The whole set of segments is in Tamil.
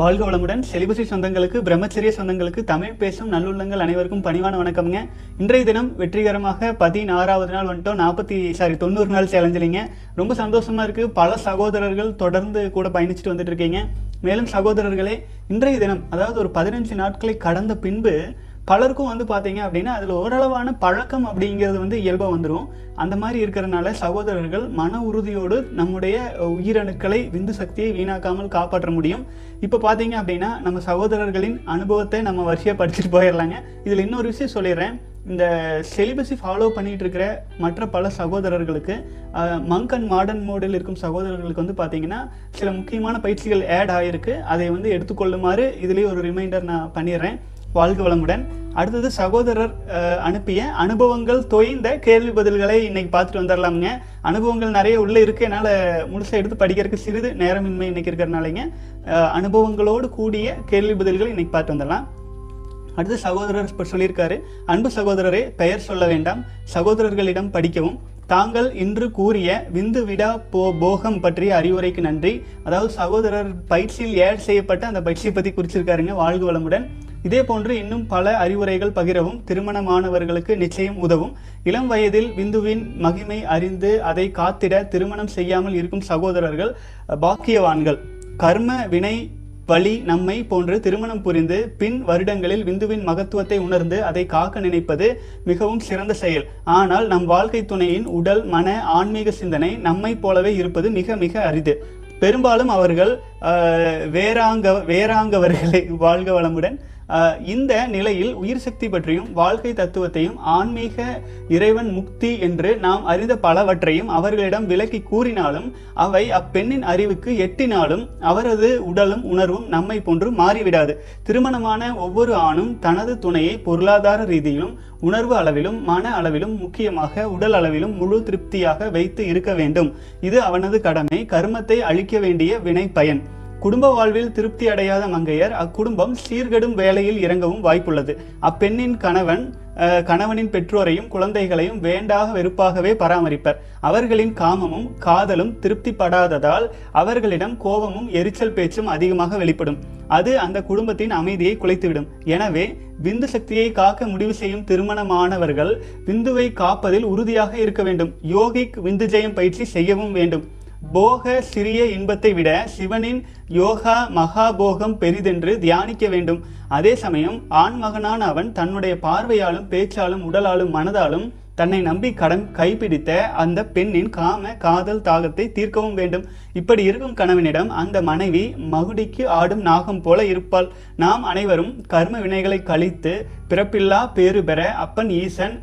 வாழ்க வளமுடன். செலிபசி சொந்தங்களுக்கு பிரம்மச்சரிய சொந்தங்களுக்கு தமிழ் பேசும் நல்லுள்ளங்கள் அனைவருக்கும் பணிவான வணக்கம்ங்க. இன்றைய தினம் வெற்றிகரமாக பதினாறாவது நாள் வந்துட்டோம். நாற்பத்தி சாரி தொண்ணூறு நாள் சேலஞ்சிலிங்க. ரொம்ப சந்தோஷமா இருக்கு. பல சகோதரர்கள் தொடர்ந்து கூட பயணிச்சுட்டு வந்துட்டு இருக்கீங்க. மேலும் சகோதரர்களே இன்றைய தினம் அதாவது ஒரு பதினஞ்சு நாட்களை கடந்த பின்பு பலருக்கும் வந்து பார்த்தீங்க அப்படின்னா அதில் ஓரளவான பழக்கம் அப்படிங்கிறது வந்து இயல்பாக வந்துடும் அந்த மாதிரி இருக்கிறனால சகோதரர்கள் மன உறுதியோடு நம்முடைய உயிரணுக்களை விந்து சக்தியை வீணாக்காமல் காப்பாற்ற முடியும். இப்போ பார்த்தீங்க அப்படின்னா நம்ம சகோதரர்களின் அனுபவத்தை நம்ம வரிசையாக படிச்சுட்டு போயிடலாங்க. இதில் இன்னொரு விஷயம் சொல்லிடுறேன். இந்த செலிபஸை ஃபாலோ பண்ணிகிட்டு இருக்கிற மற்ற பல சகோதரர்களுக்கு மங்க் அண்ட் மாடர்ன் மோடில் இருக்கும் சகோதரர்களுக்கு வந்து பார்த்தீங்கன்னா சில முக்கியமான பயிற்சிகள் ஆட் ஆகிருக்கு அதை வந்து எடுத்துக்கொள்ளுமாறு இதுலேயே ஒரு ரிமைண்டர் நான் பண்ணிடுறேன். வாழ்க வளமுடன். அடுத்தது சகோதரர் அனுப்பிய அனுபவங்கள் தொய்ந்த கேள்வி பதில்களை இன்னைக்கு பார்த்துட்டு வந்துடலாமுங்க அனுபவங்கள் நிறைய உள்ளே இருக்கு. என்னால் முழுசாக எடுத்து படிக்கிறதுக்கு சிறிது நேரமின்மை இன்னைக்கு இருக்கிறனாலங்க அனுபவங்களோடு கூடிய கேள்வி பதில்களை இன்னைக்கு பார்த்து வந்துடலாம் அடுத்து சகோதரர் இப்போ சொல்லியிருக்காரு. அன்பு சகோதரரே பெயர் சொல்ல வேண்டாம். சகோதரர்களிடம் படிக்கவும். தாங்கள் இன்று கூறிய விந்து விடா போ போகம் பற்றிய அறிவுரைக்கு நன்றி. அதாவது சகோதரர் பயிற்சியில் ஏட் செய்யப்பட்ட அந்த பயிற்சியை பற்றி குறிச்சிருக்காருங்க. வாழ்க வளமுடன். இதே போன்று இன்னும் பல அறிவுரைகள் பகிரவும் திருமணமானவர்களுக்கு நிச்சயம் உதவும். இளம் வயதில் விந்துவின் மகிமை அறிந்து அதை காத்திட திருமணம் செய்யாமல் இருக்கும் சகோதரர்கள் பாக்கியவான்கள். கர்ம வினை வழி நம்மை போன்று திருமணம் புரிந்து பின் வருடங்களில் விந்துவின் மகத்துவத்தை உணர்ந்து அதை காக்க நினைப்பது மிகவும் சிறந்த செயல். ஆனால் நம் வாழ்க்கை துணையின் உடல் மன ஆன்மீக சிந்தனை நம்மை போலவே இருப்பது மிக மிக அரிது. பெரும்பாலும் அவர்கள் வேறாங்க வேறாங்கவர்களை வாழ்க வளமுடன் இந்த நிலையில் உயிர் சக்தி பற்றியும் வாழ்க்கை தத்துவத்தையும் ஆன்மீக இறைவன் முக்தி என்று நாம் அறிந்த பலவற்றையும் அவர்களிடம் விலக்கி கூறினாலும் அவை அப்பெண்ணின் அறிவுக்கு எட்டினாலும் அவரது உடலும் உணர்வும் நம்மை போன்று மாறிவிடாது. திருமணமான ஒவ்வொரு ஆணும் தனது துணையை பொருளாதார ரீதியிலும் உணர்வு அளவிலும் மன அளவிலும் முக்கியமாக உடல் அளவிலும் முழு திருப்தியாக வைத்து இருக்க வேண்டும். இது அவனது கடமை கர்மத்தை அழிக்க வேண்டிய வினை பயன் குடும்ப வாழ்வில் திருப்தி அடையாத மங்கையர் அக்குடும்பம் சீர்கெடும் வேலையில் இறங்கவும் வாய்ப்புள்ளது. அப்பெண்ணின் கணவன் கணவனின் பெற்றோரையும் குழந்தைகளையும் வேண்டாக வெறுப்பாகவே பராமரிப்பர். அவர்களின் காமமும் காதலும் திருப்திப்படாததால் அவர்களிடம் கோபமும் எரிச்சல் பேச்சும் அதிகமாக வெளிப்படும். அது அந்த குடும்பத்தின் அமைதியை குலைத்துவிடும். எனவே விந்து சக்தியை காக்க முடிவு செய்யும் திருமணமானவர்கள் விந்துவை காப்பதில் உறுதியாக இருக்க வேண்டும். யோகிக் விந்து ஜெயம் பயிற்சி செய்யவும் வேண்டும். போக சிறிய இன்பத்தை விட சிவனின் யோகா மகாபோகம் பெரிதென்று தியானிக்க வேண்டும். அதே சமயம் ஆண்மகனான அவன் தன்னுடைய பார்வையாலும் பேச்சாலும் உடலாலும் மனதாலும் தன்னை நம்பி கடன் கைப்பிடித்த அந்த பெண்ணின் காம காதல் தாகத்தை தீர்க்கவும் வேண்டும். இப்படி இருக்கும் கணவனிடம் அந்த மனைவி மகுடிக்கு ஆடும் நாகம் போல இருப்பாள். நாம் அனைவரும் கர்ம வினைகளை கழித்து பிறப்பில்லா பேறு பெற அப்பன் ஈசன்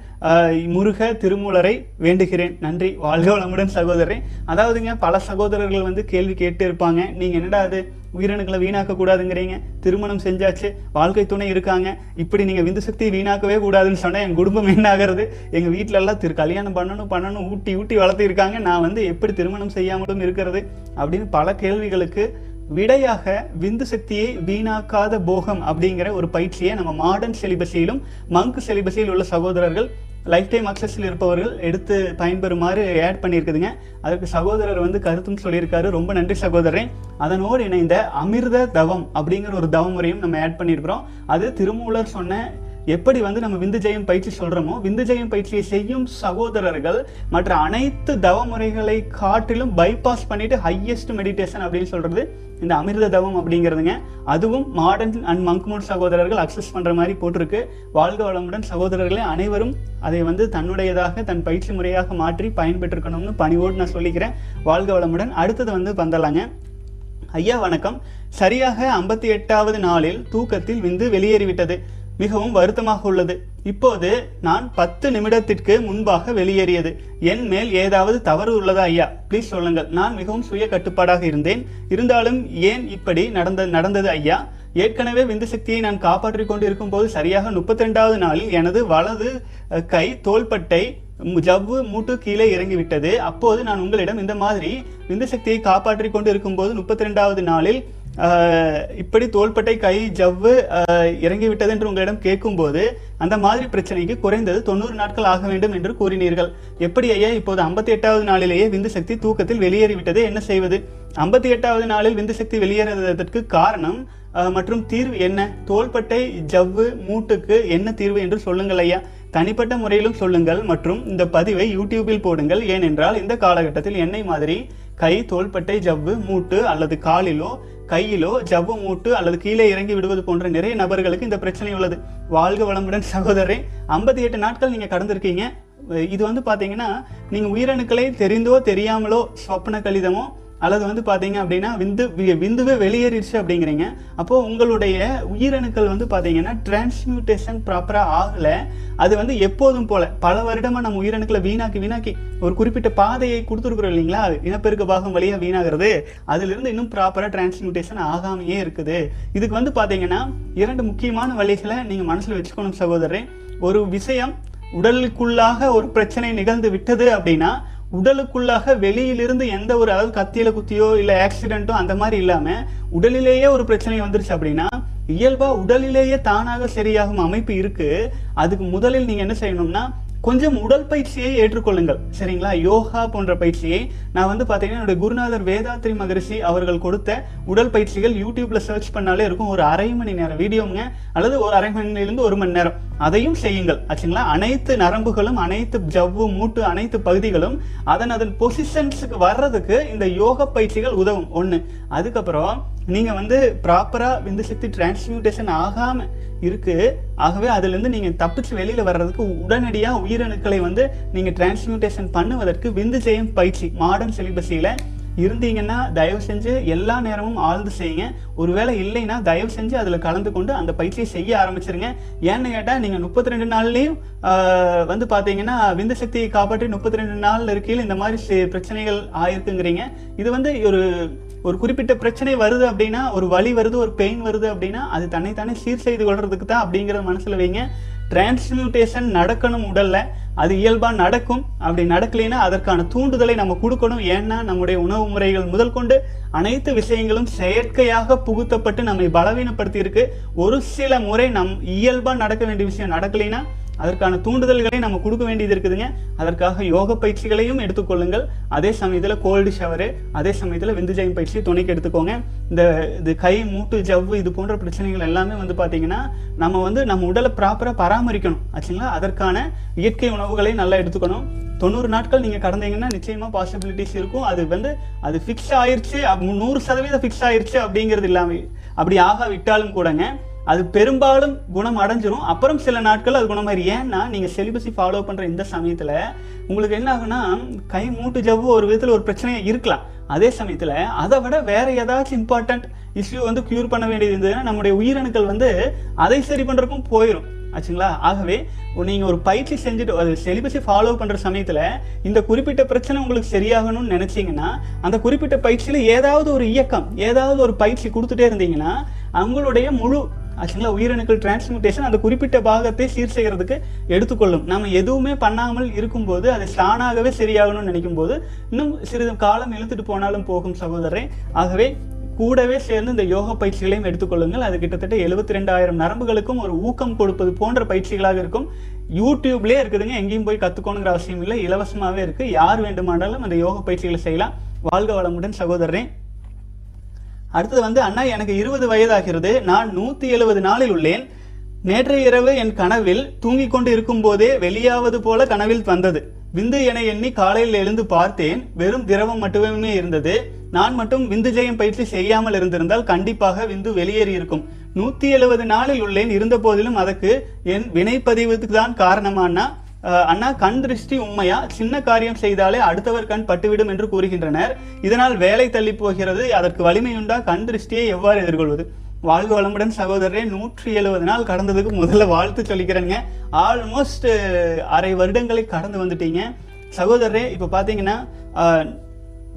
முருக திருமூலரை வேண்டுகிறேன். நன்றி. வாழ்க வளமுடன் சகோதரன் அதாவதுங்க பல சகோதரர்கள் வந்து கேள்வி கேட்டு இருப்பாங்க. நீங்க என்னடா அது? உயிரணுக்களை வீணாக்க கூடாதுங்கிறீங்க. திருமணம் செஞ்சாச்சு. வாழ்க்கை துணை இருக்காங்க. இப்படி நீங்க விந்து சக்தியை வீணாக்கவே கூடாதுன்னு சொன்னால் என் குடும்பம் என்ன எங்கள் எங்க எல்லாம் திரு கல்யாணம் பண்ணணும் பண்ணணும் ஊட்டி ஊட்டி வளர்த்திருக்காங்க. நான் வந்து எப்படி திருமணம் செய்யாமலும் இருக்கிறது? அப்படின்னு பல கேள்விகளுக்கு விடையாக விந்து சக்தியை வீணாக்காத போகம் அப்படிங்கிற ஒரு பயிற்சியை நம்ம மாடர்ன் செலிபஸிலும் மங்க் செலிபஸில் உள்ள சகோதரர்கள் லைஃப் டைம் அக்சஸில் இருப்பவர்கள் எடுத்து பயன்பெறுமாறு ஆட் பண்ணியிருக்குதுங்க. அதுக்கு சகோதரர் வந்து கருத்தும் சொல்லியிருக்காரு. ரொம்ப நன்றி சகோதரன் அதனோடு இணைந்த அமிர்த தவம் அப்படிங்கிற ஒரு தவ முறையும் நம்ம ஆட் பண்ணியிருக்கிறோம். அது திருமூலர் சொன்ன எப்படி வந்து நம்ம விந்து ஜெயம் பயிற்சி சொல்றோமோ விந்து ஜெயம் பயிற்சியை செய்யும் சகோதரர்கள் மற்ற அனைத்து தவ முறைகளை காட்டிலும் பைபாஸ் பண்ணிட்டு ஹையஸ்ட் மெடிடேஷன் அப்படின்னு சொல்றது இந்த அமிர்த தவம் அப்படிங்கிறதுங்க. அதுவும் மாடர்ன் அண்ட் மங்க்மூட் சகோதரர்கள் அக்சஸ் பண்ற மாதிரி போட்டிருக்கு. வாழ்க வளமுடன் சகோதரர்களே அனைவரும் அதை வந்து தன்னுடையதாக தன் பயிற்சி முறையாக மாற்றி பயன்பெற்றிருக்கணும்னு பணிவோடு நான் சொல்லிக்கிறேன். வாழ்க வளமுடன். அடுத்தது வந்து வந்தலாங்க ஐயா வணக்கம். சரியாக ஐம்பத்தி எட்டாவது நாளில் தூக்கத்தில் விந்து வெளியேறிவிட்டது. மிகவும் வருத்தமாக உள்ளது. இப்போது நான் பத்து நிமிடத்திற்கு முன்பாக வெளியேறியது. என் மேல் ஏதாவது தவறு உள்ளதா ஐயா? ப்ளீஸ் சொல்லுங்கள். நான் மிகவும் சுய கட்டுப்பாடாக இருந்தேன். இருந்தாலும் ஏன் இப்படி நடந்த நடந்தது ஐயா? ஏற்கனவே விந்து சக்தியை நான் காப்பாற்றிக் கொண்டு இருக்கும்போது சரியாக முப்பத்தி ரெண்டாவது நாளில் எனது வலது கை தோள்பட்டை ஜவ்வு மூட்டு கீழே இறங்கிவிட்டது. அப்போது நான் உங்களிடம் இந்த மாதிரி விந்து சக்தியை காப்பாற்றிக் கொண்டு இருக்கும்போது முப்பத்தி ரெண்டாவது நாளில் இப்படி தோள்பட்டை கை ஜவ்வு இறங்கிவிட்டது என்று உங்களிடம் கேட்கும்போது அந்த மாதிரி பிரச்சனைக்கு குறைந்தது தொண்ணூறு நாட்கள் ஆக வேண்டும் என்று கூறினீர்கள். எப்படி ஐயா இப்போது ஐம்பத்தி எட்டாவது நாளிலேயே விந்து சக்தி தூக்கத்தில் வெளியேறிவிட்டது என்ன செய்வது? ஐம்பத்தி எட்டாவது நாளில் விந்து சக்தி வெளியேறுவதற்கு காரணம் மற்றும் தீர்வு என்ன? தோள்பட்டை ஜவ்வு மூட்டுக்கு என்ன தீர்வு என்று சொல்லுங்கள் ஐயா. தனிப்பட்ட முறையிலும் சொல்லுங்கள் மற்றும் இந்த பதிவை யூடியூபில் போடுங்கள். ஏனென்றால் இந்த காலகட்டத்தில் என்னை மாதிரி கை தோள்பட்டை ஜவ்வு மூட்டு அல்லது காலிலோ கையிலோ ஜவ்வு மூட்டு அல்லது கீழே இறங்கி விடுவது போன்ற நிறைய நபர்களுக்கு இந்த பிரச்சனை உள்ளது. வாழ்க வளமுடன் சகோதரரே ஐம்பத்தி எட்டு நாட்கள் நீங்கள் கடந்திருக்கீங்க. இது வந்து பார்த்தீங்கன்னா நீங்கள் உயிரணுக்களை தெரிந்தோ தெரியாமலோ சொப்பன கழிதமோ அல்லது வந்து பார்த்தீங்க அப்படின்னா விந்து வி- விந்துவே வெளியேறிடுச்சு அப்படிங்கிறீங்க. அப்போ உங்களுடைய உயிரணுக்கள் வந்து பார்த்தீங்கன்னா டிரான்ஸ்மியூட்டேஷன் ப்ராப்பராக ஆகல. அது வந்து எப்போதும் போல. பல வருடமாக நம்ம உயிரணுக்களை வீணாக்கி வீணாக்கி ஒரு குறிப்பிட்ட பாதையை கொடுத்துருக்குறோம் இல்லைங்களா? இனப்பெருக்க பாகம் வழியாக வீணாகிறது. அதிலிருந்து இன்னும் ப்ராப்பராக டிரான்ஸ்மியூட்டேஷன் ஆகாமையே இருக்குது. இதுக்கு வந்து பார்த்தீங்கன்னா இரண்டு முக்கியமான வழிகளை நீங்கள் மனசில் வச்சுக்கணும் சகோதரரே. ஒரு விஷயம் உடலுக்குள்ளாக ஒரு பிரச்சனை நிகழ்ந்து விட்டது அப்படின்னா உடலுக்குள்ளாக வெளியிலிருந்து எந்த ஒரு அதாவது கத்தியில குத்தியோ இல்லை ஆக்சிடென்ட்டோ அந்த மாதிரி இல்லாமல் உடலிலேயே ஒரு பிரச்சனை வந்துருச்சு அப்படின்னா இயல்பாக உடலிலேயே தானாக சரியாகும் அமைப்பு இருக்கு. அதுக்கு முதலில் நீங்க என்ன செய்யணும்னா கொஞ்சம் உடல் பயிற்சியை ஏற்றுக்கொள்ளுங்கள். சரிங்களா? யோகா போன்ற பயிற்சியை நான் வந்து பார்த்தீங்கன்னா என்னுடைய குருநாதர் வேதாத்ரி மகரிஷி அவர்கள் கொடுத்த உடல் பயிற்சிகள் யூடியூப்ல சர்ச் பண்ணாலே இருக்கும். ஒரு அரை மணி நேரம் வீடியோங்க அல்லது ஒரு அரை மணி நேரம்லேருந்து ஒரு மணி நேரம். அதையும் செய்யுங்கள். ஆச்சுங்களா? அனைத்து நரம்புகளும் அனைத்து ஜவ்வு மூட்டு அனைத்து பகுதிகளும் அதன் அதன் பொசிஷன்ஸுக்கு வர்றதுக்கு இந்த யோக பயிற்சிகள் உதவும். ஒன்று அதுக்கப்புறம் நீங்கள் வந்து ப்ராப்பராக விந்து சக்தி டிரான்ஸ்மியூட்டேஷன் ஆகாமல் இருக்குது ஆகவே அதுலேருந்து நீங்கள் தப்பிச்சு வெளியில் வர்றதுக்கு உடனடியாக உயிரணுக்களை வந்து நீங்கள் டிரான்ஸ்மியூட்டேஷன் பண்ணுவதற்கு விந்து ஜெயம் பயிற்சி மாடர்ன் சிலிபஸில இருந்தீங்கன்னா தயவு செஞ்சு எல்லா நேரமும் ஆழ்ந்து செய்யுங்க. ஒருவேளை இல்லைன்னா தயவு செஞ்சு அதில் கலந்து கொண்டு அந்த பயிற்சியை செய்ய ஆரம்பிச்சிருங்க. ஏன்னு கேட்டால் நீங்கள் முப்பத்தி ரெண்டு நாள்லேயும் வந்து பார்த்தீங்கன்னா விந்து சக்தியை காப்பாற்றி முப்பத்தி ரெண்டு நாள் இருக்கையில் இந்த மாதிரி பிரச்சனைகள் ஆயிருக்குங்கிறீங்க. இது வந்து ஒரு ஒரு குறிப்பிட்ட பிரச்சனை வருது அப்படின்னா ஒரு வலி வருது ஒரு பெயின் வருது அப்படின்னா அது தன்னைத்தானே சீர் செய்து கொள்றதுக்கு தான் அப்படிங்கிறத மனசுல வைங்க. டிரான்ஸ்மியூட்டேஷன் நடக்கணும் உடல்ல அது இயல்பா நடக்கும். அப்படி நடக்கலைன்னா அதற்கான தூண்டுதலை நம்ம கொடுக்கணும். ஏன்னா நம்முடைய உணவு முறைகள் முதல் கொண்டு அனைத்து விஷயங்களும் செயற்கையாக புகுத்தப்பட்டு நம்மை பலவீனப்படுத்தி இருக்கு ஒரு சில முறை நம் இயல்பா நடக்க வேண்டிய விஷயம் நடக்கலைன்னா அதற்கான தூண்டுதல்களை நம்ம கொடுக்க வேண்டியது இருக்குதுங்க. அதற்காக யோக பயிற்சிகளையும் எடுத்துக்கொள்ளுங்கள். அதே சமயத்தில் கோல்டு ஷவரு அதே சமயத்தில் விந்துஜயம் பயிற்சி துணைக்கு எடுத்துக்கோங்க. இந்த இது கை மூட்டு ஜவ்வு இது போன்ற பிரச்சனைகள் எல்லாமே வந்து பார்த்தீங்கன்னா நம்ம வந்து நம்ம உடலை ப்ராப்பராக பராமரிக்கணும். ஆச்சுங்களா? அதற்கான இயற்கை உணவுகளை நல்லா எடுத்துக்கணும். தொண்ணூறு நாட்கள் நீங்கள் கடந்தீங்கன்னா நிச்சயமாக பாசிபிலிட்டிஸ் இருக்கும். அது வந்து அது ஃபிக்ஸ் ஆயிடுச்சு நூறு சதவீதம் ஃபிக்ஸ் ஆயிடுச்சு அப்படிங்கிறது இல்லாமல் அப்படி ஆக விட்டாலும் கூடங்க அது பெரும்பாலும் குணம் அடைஞ்சிரும். அப்புறம் சில நாட்கள் அது குணமாயிரு ஏன்னா நீங்கள் செலிபஸை ஃபாலோ பண்ணுற இந்த சமயத்தில் உங்களுக்கு என்ன ஆகுனா கை மூட்டு ஜவ்வு ஒரு விதத்தில் ஒரு பிரச்சனையாக இருக்கலாம். அதே சமயத்தில் அதை விட வேற ஏதாச்சும் இம்பார்ட்டண்ட் இஷ்யூ வந்து க்யூர் பண்ண வேண்டியது இருந்ததுன்னா நம்முடைய உயிரணுக்கள் வந்து அதை சரி பண்ணுறக்கும் போயிடும் ஆச்சுங்களா? ஆகவே நீங்கள் ஒரு பயிற்சி செஞ்சுட்டு அது செலிபஸை ஃபாலோ பண்ணுற சமயத்தில் இந்த குறிப்பிட்ட பிரச்சனை உங்களுக்கு சரியாகணும்னு நினச்சிங்கன்னா அந்த குறிப்பிட்ட பயிற்சியில் ஏதாவது ஒரு இயக்கம் ஏதாவது ஒரு பயிற்சி கொடுத்துட்டே இருந்தீங்கன்னா அவங்களுடைய முழு ஆக்சுவலாக உயிரணுக்கள் டிரான்ஸ்மியூட்டேஷன் அந்த குறிப்பிட்ட பாகத்தை சீர் செய்கிறதுக்கு எடுத்துக்கொள்ளும். நம்ம எதுவுமே பண்ணாமல் இருக்கும்போது அது தானாகவே சரியாகணும்னு நினைக்கும் போது இன்னும் சிறிது காலம் இழுத்துட்டு போனாலும் போகும் சகோதரரை. ஆகவே கூடவே சேர்ந்து இந்த யோக பயிற்சிகளையும் எடுத்துக்கொள்ளுங்கள். அது கிட்டத்தட்ட எழுபத்தி ரெண்டாயிரம் நரம்புகளுக்கும் ஒரு ஊக்கம் கொடுப்பது போன்ற பயிற்சிகளாக இருக்கும். யூடியூப்லேயே இருக்குதுங்க. எங்கேயும் போய் கற்றுக்கணுங்கிற அவசியம் இல்லை. இலவசமாகவே இருக்குது யார் வேண்டுமானாலும் அந்த யோக பயிற்சிகளை செய்யலாம். வாழ்க வளமுடன் சகோதரரே. அடுத்தது வந்து அண்ணா எனக்கு இருபது வயதாகிறது. நான் நூத்தி எழுபது நாளில் உள்ளேன். நேற்றைய இரவு என் கனவில் தூங்கிக் கொண்டு இருக்கும் போதே வெளியாவது போல கனவில் வந்தது. விந்து என எண்ணி காலையில் எழுந்து பார்த்தேன். வெறும் திரவம் மட்டுமே இருந்தது. நான் மட்டும் விந்து ஜெயம் பயிற்சி செய்யாமல் இருந்திருந்தால் கண்டிப்பாக விந்து வெளியேறி இருக்கும். நூத்தி எழுபது நாளில் உள்ளேன். இருந்த போதிலும் அதற்கு என் வினைப்பதிவுக்கு தான் காரணமானா அண்ணா கண் திருஷ்டி உண்மையா? சின்ன காரியம் செய்தாலே அடுத்தவர் கண் பட்டுவிடும் என்று கூறுகின்றனர். இதனால் வேலை தள்ளி போகிறது. அதற்கு வலிமையுண்டா? கண் திருஷ்டியை எவ்வாறு எதிர்கொள்வது? வாழ்க வளமுடன் சகோதரரே நூற்றி எழுபது நாள் கடந்ததுக்கு முதல்ல வாழ்த்து சொல்லிக்கிறேங்க. ஆல்மோஸ்ட் அரை வருடங்களை கடந்து வந்துட்டீங்க. சகோதரரே இப்போ பார்த்தீங்கன்னா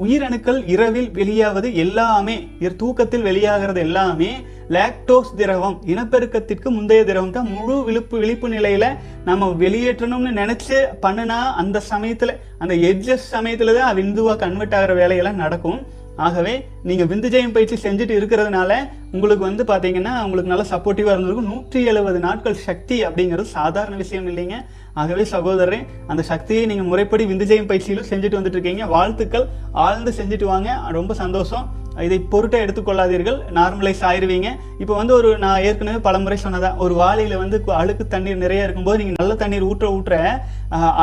உயிரணுக்கள் இரவில் வெளியாவது எல்லாமே தூக்கத்தில் வெளியாகிறது எல்லாமே லாக்டோஸ் திரவம் இனப்பெருக்கத்திற்கு முந்தைய திரவம் தான் முழு விழிப்பு விழிப்பு நிலையில நம்ம வெளியேற்றணும்னு நினைச்சு பண்ணுனா அந்த சமயத்துல அந்த எட்ஜஸ் சமயத்துல தான் விந்துவா கன்வெர்ட் ஆகிற வேலையெல்லாம் நடக்கும். ஆகவே நீங்க விந்துஜயம் பயிற்சி செஞ்சுட்டு இருக்கிறதுனால உங்களுக்கு வந்து பாத்தீங்கன்னா உங்களுக்கு நல்ல சப்போர்ட்டிவா இருந்திருக்கும். நூற்றி எழுபது நாட்கள் சக்தி அப்படிங்கிறது சாதாரண விஷயம் இல்லைங்க. ஆகவே சகோதரரே அந்த சக்தியை நீங்கள் முறைப்படி விந்துஜயம் பயிற்சியிலும் செஞ்சுட்டு வந்துட்டு இருக்கீங்க வாழ்த்துக்கள். ஆழ்ந்து செஞ்சுட்டு வாங்க. ரொம்ப சந்தோஷம். இதை பொருட்டை எடுத்துக்கொள்ளாதீர்கள். நார்மலைஸ் ஆயிருவீங்க. இப்போ வந்து ஒரு நான் ஏற்கனவே பலமுறை சொன்னதான் ஒரு வாளியில் வந்து அழுக்கு தண்ணீர் நிறைய இருக்கும்போது நீங்கள் நல்ல தண்ணீர் ஊற்ற ஊற்ற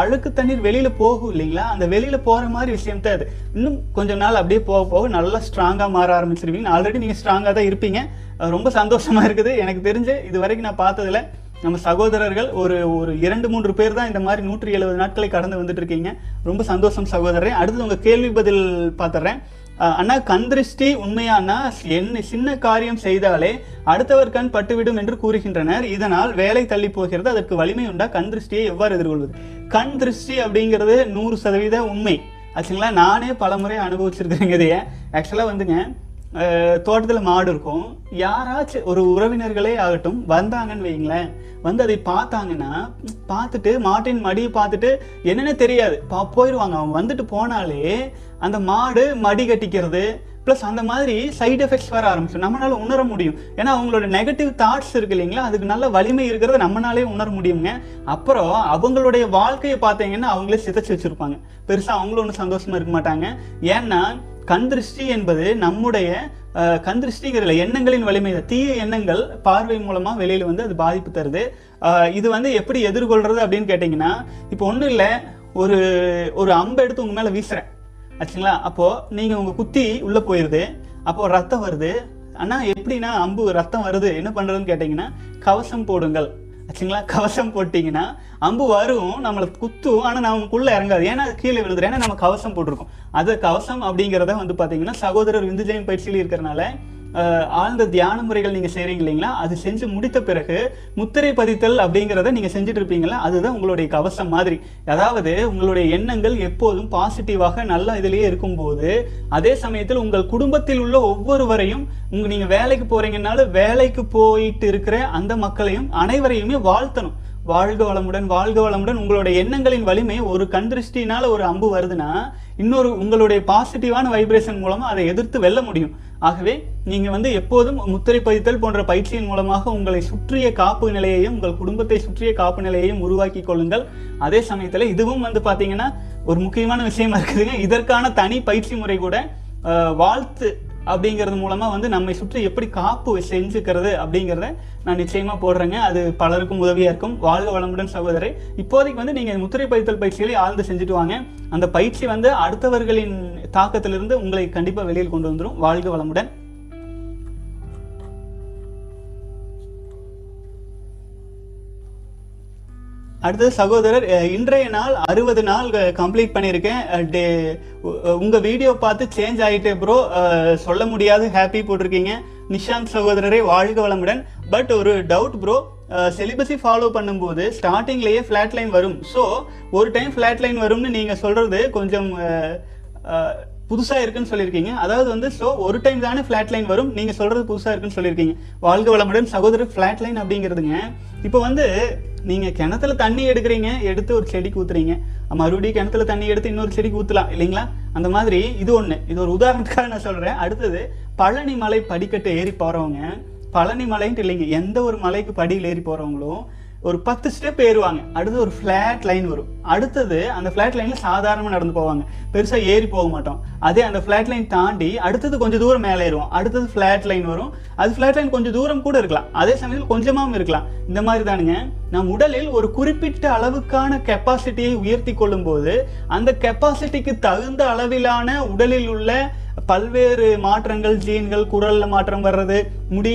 அழுக்கு தண்ணீர் வெளியில் போகும் இல்லைங்களா? அந்த வெளியில் போகிற மாதிரி விஷயம் தான் அது. இன்னும் கொஞ்ச நாள் அப்படியே போக போக நல்லா ஸ்ட்ராங்காக மாற ஆரம்பிச்சிருவீங்க. ஆல்ரெடி நீங்கள் ஸ்ட்ராங்காக தான் இருப்பீங்க. ரொம்ப சந்தோஷமாக இருக்குது. எனக்கு தெரிஞ்சு இது வரைக்கும் நான் பார்த்ததுல நம்ம சகோதரர்கள் ஒரு ஒரு இரண்டு மூன்று பேர் தான் இந்த மாதிரி நூற்றி எழுபது நாட்களை கடந்து வந்துட்டு இருக்கீங்க ரொம்ப சந்தோஷம் சகோதரரே. அடுத்து உங்க கேள்வி பதில் பார்த்துறேன் அண்ணா கந்திருஷ்டி உண்மையானா? என்ன சின்ன காரியம் செய்தாலே அடுத்தவர் கண் பட்டுவிடும் என்று கூறுகின்றனர். இதனால் வேலை தள்ளி போகிறது. அதற்கு வலிமை உண்டா? கண் திருஷ்டியை எவ்வாறு எதிர்கொள்வது? கண் திருஷ்டி அப்படிங்கிறது நூறு சதவீத உண்மை. ஆச்சுங்களா? நானே பலமுறை அனுபவிச்சிருக்கிறேங்க இதைய. ஆக்சுவலாக வந்துங்க தோட்டத்தில் மாடு இருக்கும். யாராச்சும் ஒரு உறவினர்களே ஆகட்டும் வந்தாங்கன்னு வைங்களேன் வந்து அதை பார்த்தாங்கன்னா பார்த்துட்டு மாட்டின் மடியை பார்த்துட்டு என்னன்னு தெரியாது. பா போயிடுவாங்க அவங்க வந்துட்டு போனாலே அந்த மாடு மடி கட்டிக்கிறது ப்ளஸ் அந்த மாதிரி சைடு எஃபெக்ட்ஸ் வர ஆரம்பிச்சிடும். நம்மளால உணர முடியும். ஏன்னா அவங்களோட நெகட்டிவ் தாட்ஸ் இருக்கு இல்லைங்களா? அதுக்கு நல்ல வலிமை இருக்கிறத நம்மளாலே உணர முடியுங்க. அப்புறம் அவங்களுடைய வாழ்க்கையை பார்த்தீங்கன்னா அவங்களே சிதைச்சு வச்சிருப்பாங்க. பெருசாக அவங்களும் ஒன்றும் சந்தோஷமா இருக்க மாட்டாங்க. ஏன்னா கண் திருஷ்டி என்பது நம்முடைய அஹ், கண் திருஷ்டிங்கிறதுல எண்ணங்களின் வலிமை தீய எண்ணங்கள் பார்வை மூலமா வெளியில வந்து அது பாதிப்பு தருது. இது வந்து எப்படி எதிர்கொள்றது அப்படின்னு கேட்டிங்கன்னா இப்போ ஒன்றும் இல்லை ஒரு ஒரு அம்பை எடுத்து உங்க மேல வீசுறேன். ஆச்சுங்களா? அப்போது நீங்கள் உங்கள் குத்தி உள்ளே போயிடுது அப்போது ரத்தம் வருது. ஆனால் எப்படின்னா அம்பு ரத்தம் வருது? என்ன பண்ணுறதுன்னு கேட்டிங்கன்னா கவசம் போடுங்கள். ஆச்சுங்களா? கவசம் போட்டிங்கன்னா அம்பு வரும் நம்மளை குத்தும் ஆனால் நமக்குள்ள இறங்காது. ஏன்னா அது கீழே விழுதுரு ஏன்னா நம்ம கவசம் போட்டிருக்கோம். அது கவசம் அப்படிங்கிறத வந்து பார்த்தீங்கன்னா சகோதரர் விந்துஜயம் பயிற்சியில் இருக்கிறனால ஆழ்ந்த தியான முறைகள் நீங்கள் செய்கிறீங்க இல்லைங்களா? அது செஞ்சு முடித்த பிறகு முத்திரை பதித்தல் அப்படிங்கிறத நீங்கள் செஞ்சுட்டு இருப்பீங்களா அதுதான் உங்களுடைய கவசம் மாதிரி. அதாவது உங்களுடைய எண்ணங்கள் எப்போதும் பாசிட்டிவாக நல்ல இதிலேயே இருக்கும்போது அதே சமயத்தில் உங்கள் குடும்பத்தில் உள்ள ஒவ்வொருவரையும் உங்கள் நீங்கள் வேலைக்கு போகிறீங்கனாலும் வேலைக்கு போயிட்டு இருக்கிற அந்த மக்களையும் அனைவரையுமே வாழ்த்தணும். வாழ்க வளமுடன் வாழ்க வளமுடன் உங்களுடைய எண்ணங்களின் வலிமை ஒரு கண்திருஷ்டினால ஒரு அம்பு வருதுன்னா இன்னொரு உங்களுடைய பாசிட்டிவான வைப்ரேஷன் மூலமாக அதை எதிர்த்து வெல்ல முடியும். ஆகவே நீங்கள் வந்து எப்போதும் முத்திரை பதித்தல் போன்ற பயிற்சியின் மூலமாக உங்களை சுற்றிய காப்பு நிலையையும் உங்கள் குடும்பத்தை சுற்றிய காப்பு நிலையையும் உருவாக்கி கொள்ளுங்கள். அதே சமயத்தில் இதுவும் வந்து பார்த்தீங்கன்னா ஒரு முக்கியமான விஷயமா இருக்குதுங்க. இதற்கான தனி பயிற்சி முறை கூட வாழ்த்து அப்படிங்கிறது மூலமா வந்து நம்மை சுற்றி எப்படி காப்பு செஞ்சுக்கிறது அப்படிங்கிறத நான் நிச்சயமா போடுறேங்க. அது பலருக்கும் உதவியா இருக்கும். வாழ்க வளமுடன் சகோதரி இப்போதைக்கு வந்து நீங்க முத்திரை பதித்தல் பயிற்சிகளை ஆழ்ந்து செஞ்சுட்டு வாங்க. அந்த பயிற்சி வந்து அடுத்தவர்களின் தாக்கத்திலிருந்து உங்களை கண்டிப்பா வெளியில் கொண்டு வந்துடும் வாழ்க வளமுடன். அடுத்தது சகோதரர் இன்றைய நாள் அறுபது நாள் கம்ப்ளீட் பண்ணியிருக்கேன். டே- உங்கள் வீடியோ பார்த்து சேஞ்ச் ஆகிட்டே ப்ரோ சொல்ல முடியாது ஹாப்பி போட்டிருக்கீங்க. நிஷாந்த் சகோதரரே வாழ்க வளமுடன். பட் ஒரு டவுட் ப்ரோ செலிபஸை ஃபாலோ பண்ணும்போது ஸ்டார்டிங்லேயே ஃப்ளாட் லைன் வரும். ஸோ ஒரு டைம் ஃப்ளாட் லைன் வரும்னு நீங்கள் சொல்கிறது கொஞ்சம் புதுசாக இருக்குன்னு சொல்லியிருக்கீங்க. அதாவது வந்து ஸோ ஒரு டைம் தானே ஃப்ளாட் லைன் வரும். நீங்கள் சொல்கிறது புதுசாக இருக்குன்னு சொல்லியிருக்கீங்க. வாழ்க வளமுடன் சகோதரர் ஃப்ளாட் லைன் அப்படிங்கிறதுங்க. இப்போ வந்து நீங்கள் கிணத்துல தண்ணி எடுக்கிறீங்க எடுத்து ஒரு செடிக்கு ஊத்துறீங்க மறுபடியும் கிணத்துல தண்ணி எடுத்து இன்னொரு செடிக்கு ஊற்றலாம் இல்லைங்களா? அந்த மாதிரி இது ஒன்று இது ஒரு உதாரணத்துக்காக நான் சொல்கிறேன் அடுத்தது பழனி மலை படிக்கட்டு ஏறி போகிறவங்க பழனி மலைன்ட்டு இல்லைங்க எந்த ஒரு மலைக்கு படியில் ஏறி போகிறவங்களும் ஒரு பத்து ஸ்டெப் ஏறுவாங்க. அடுத்து ஒரு ஃப்ளாட் லைன் வரும். அடுத்தது அந்த ஃப்ளாட் லைனில் சாதாரணமாக நடந்து போவாங்க. பெருசாக ஏறி போக மாட்டோம். அதே அந்த ஃப்ளாட் லைன் தாண்டி அடுத்தது கொஞ்சம் தூரம் மேலே ஏறுவோம். அடுத்தது ஃபிளாட் லைன் வரும். அது ஃப்ளாட் லைன் கொஞ்சம் தூரம் கூட இருக்கலாம். அதே சமயத்தில் கொஞ்சமாகவும் இருக்கலாம். இந்த மாதிரி தானுங்க. நம் உடலில் ஒரு குறிப்பிட்ட அளவுக்கான கெப்பாசிட்டியை உயர்த்தி கொள்ளும் போது அந்த கெப்பாசிட்டிக்கு தகுந்த அளவிலான உடலில் உள்ள பல்வேறு மாற்றங்கள் ஜீன்கள் குரலில் மாற்றம் வர்றது முடி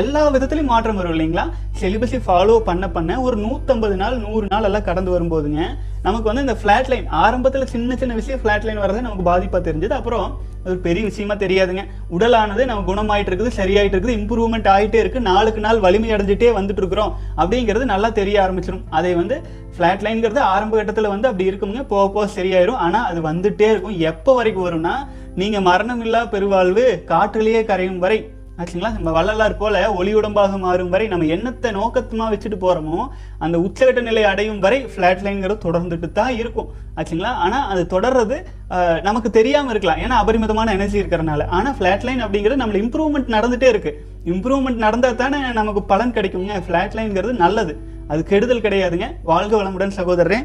எல்லா விதத்துலையும் மாற்றம் வரும் இல்லைங்களா? செலிபஸை ஃபாலோ பண்ண பண்ண ஒரு நூற்றம்பது நாள் நூறு நாள் எல்லாம் கடந்து வரும்போதுங்க நமக்கு வந்து இந்த ஃப்ளாட் லைன் ஆரம்பத்தில் சின்ன சின்ன விஷயம் ஃப்ளாட் லைன் வர்றது நமக்கு பாதிப்பாக தெரிஞ்சது. அப்புறம் அது ஒரு பெரிய விஷயமா தெரியாதுங்க. உடலானது நம்ம குணமாயிட்டு இருக்குது சரியாயிட்டு இருக்குது இம்ப்ரூவ்மெண்ட் ஆகிட்டே இருக்குது நாளுக்கு நாள் வலிமை அடைஞ்சிட்டே வந்துட்டு இருக்கிறோம் அப்படிங்கிறது நல்லா தெரிய ஆரம்பிச்சிடும் அதை வந்து ஃப்ளாட் லைன்ங்கிறது ஆரம்ப கட்டத்தில் வந்து அப்படி இருக்குங்க போக போக சரியாயிரும். ஆனால் அது வந்துட்டே இருக்கும். எப்போ வரைக்கும் வரும்னா நீங்கள் மரணமில்லா பெருவாழ்வு காற்றிலேயே கரையும் வரை ஆச்சுங்களா? நம்ம வள்ளலார் போல ஒளி உடம்பாக மாறும் வரை நம்ம எண்ணத்தை நோக்கத்தமாக வச்சுட்டு போகிறோமோ அந்த உச்சகட்ட நிலை அடையும் வரை ஃப்ளாட்லைன்கிறது தொடர்ந்துட்டு தான் இருக்கும். ஆச்சுங்களா? ஆனால் அது தொடர்றது நமக்கு தெரியாமல் இருக்கலாம். ஏன்னா அபரிமிதமான எனர்ஜி இருக்கிறனால. ஆனால் ஃப்ளாட்லைன் அப்படிங்கிறது நம்மள இம்ப்ரூவ்மெண்ட் நடந்துகிட்டே இருக்கு. இம்ப்ரூவ்மெண்ட் நடந்தால் தானே நமக்கு பலன் கிடைக்குங்க ஃப்ளாட்லைன்கிறது நல்லது. அது கெடுதல் கிடையாதுங்க. வாழ்க வளமுடன் சகோதரரே.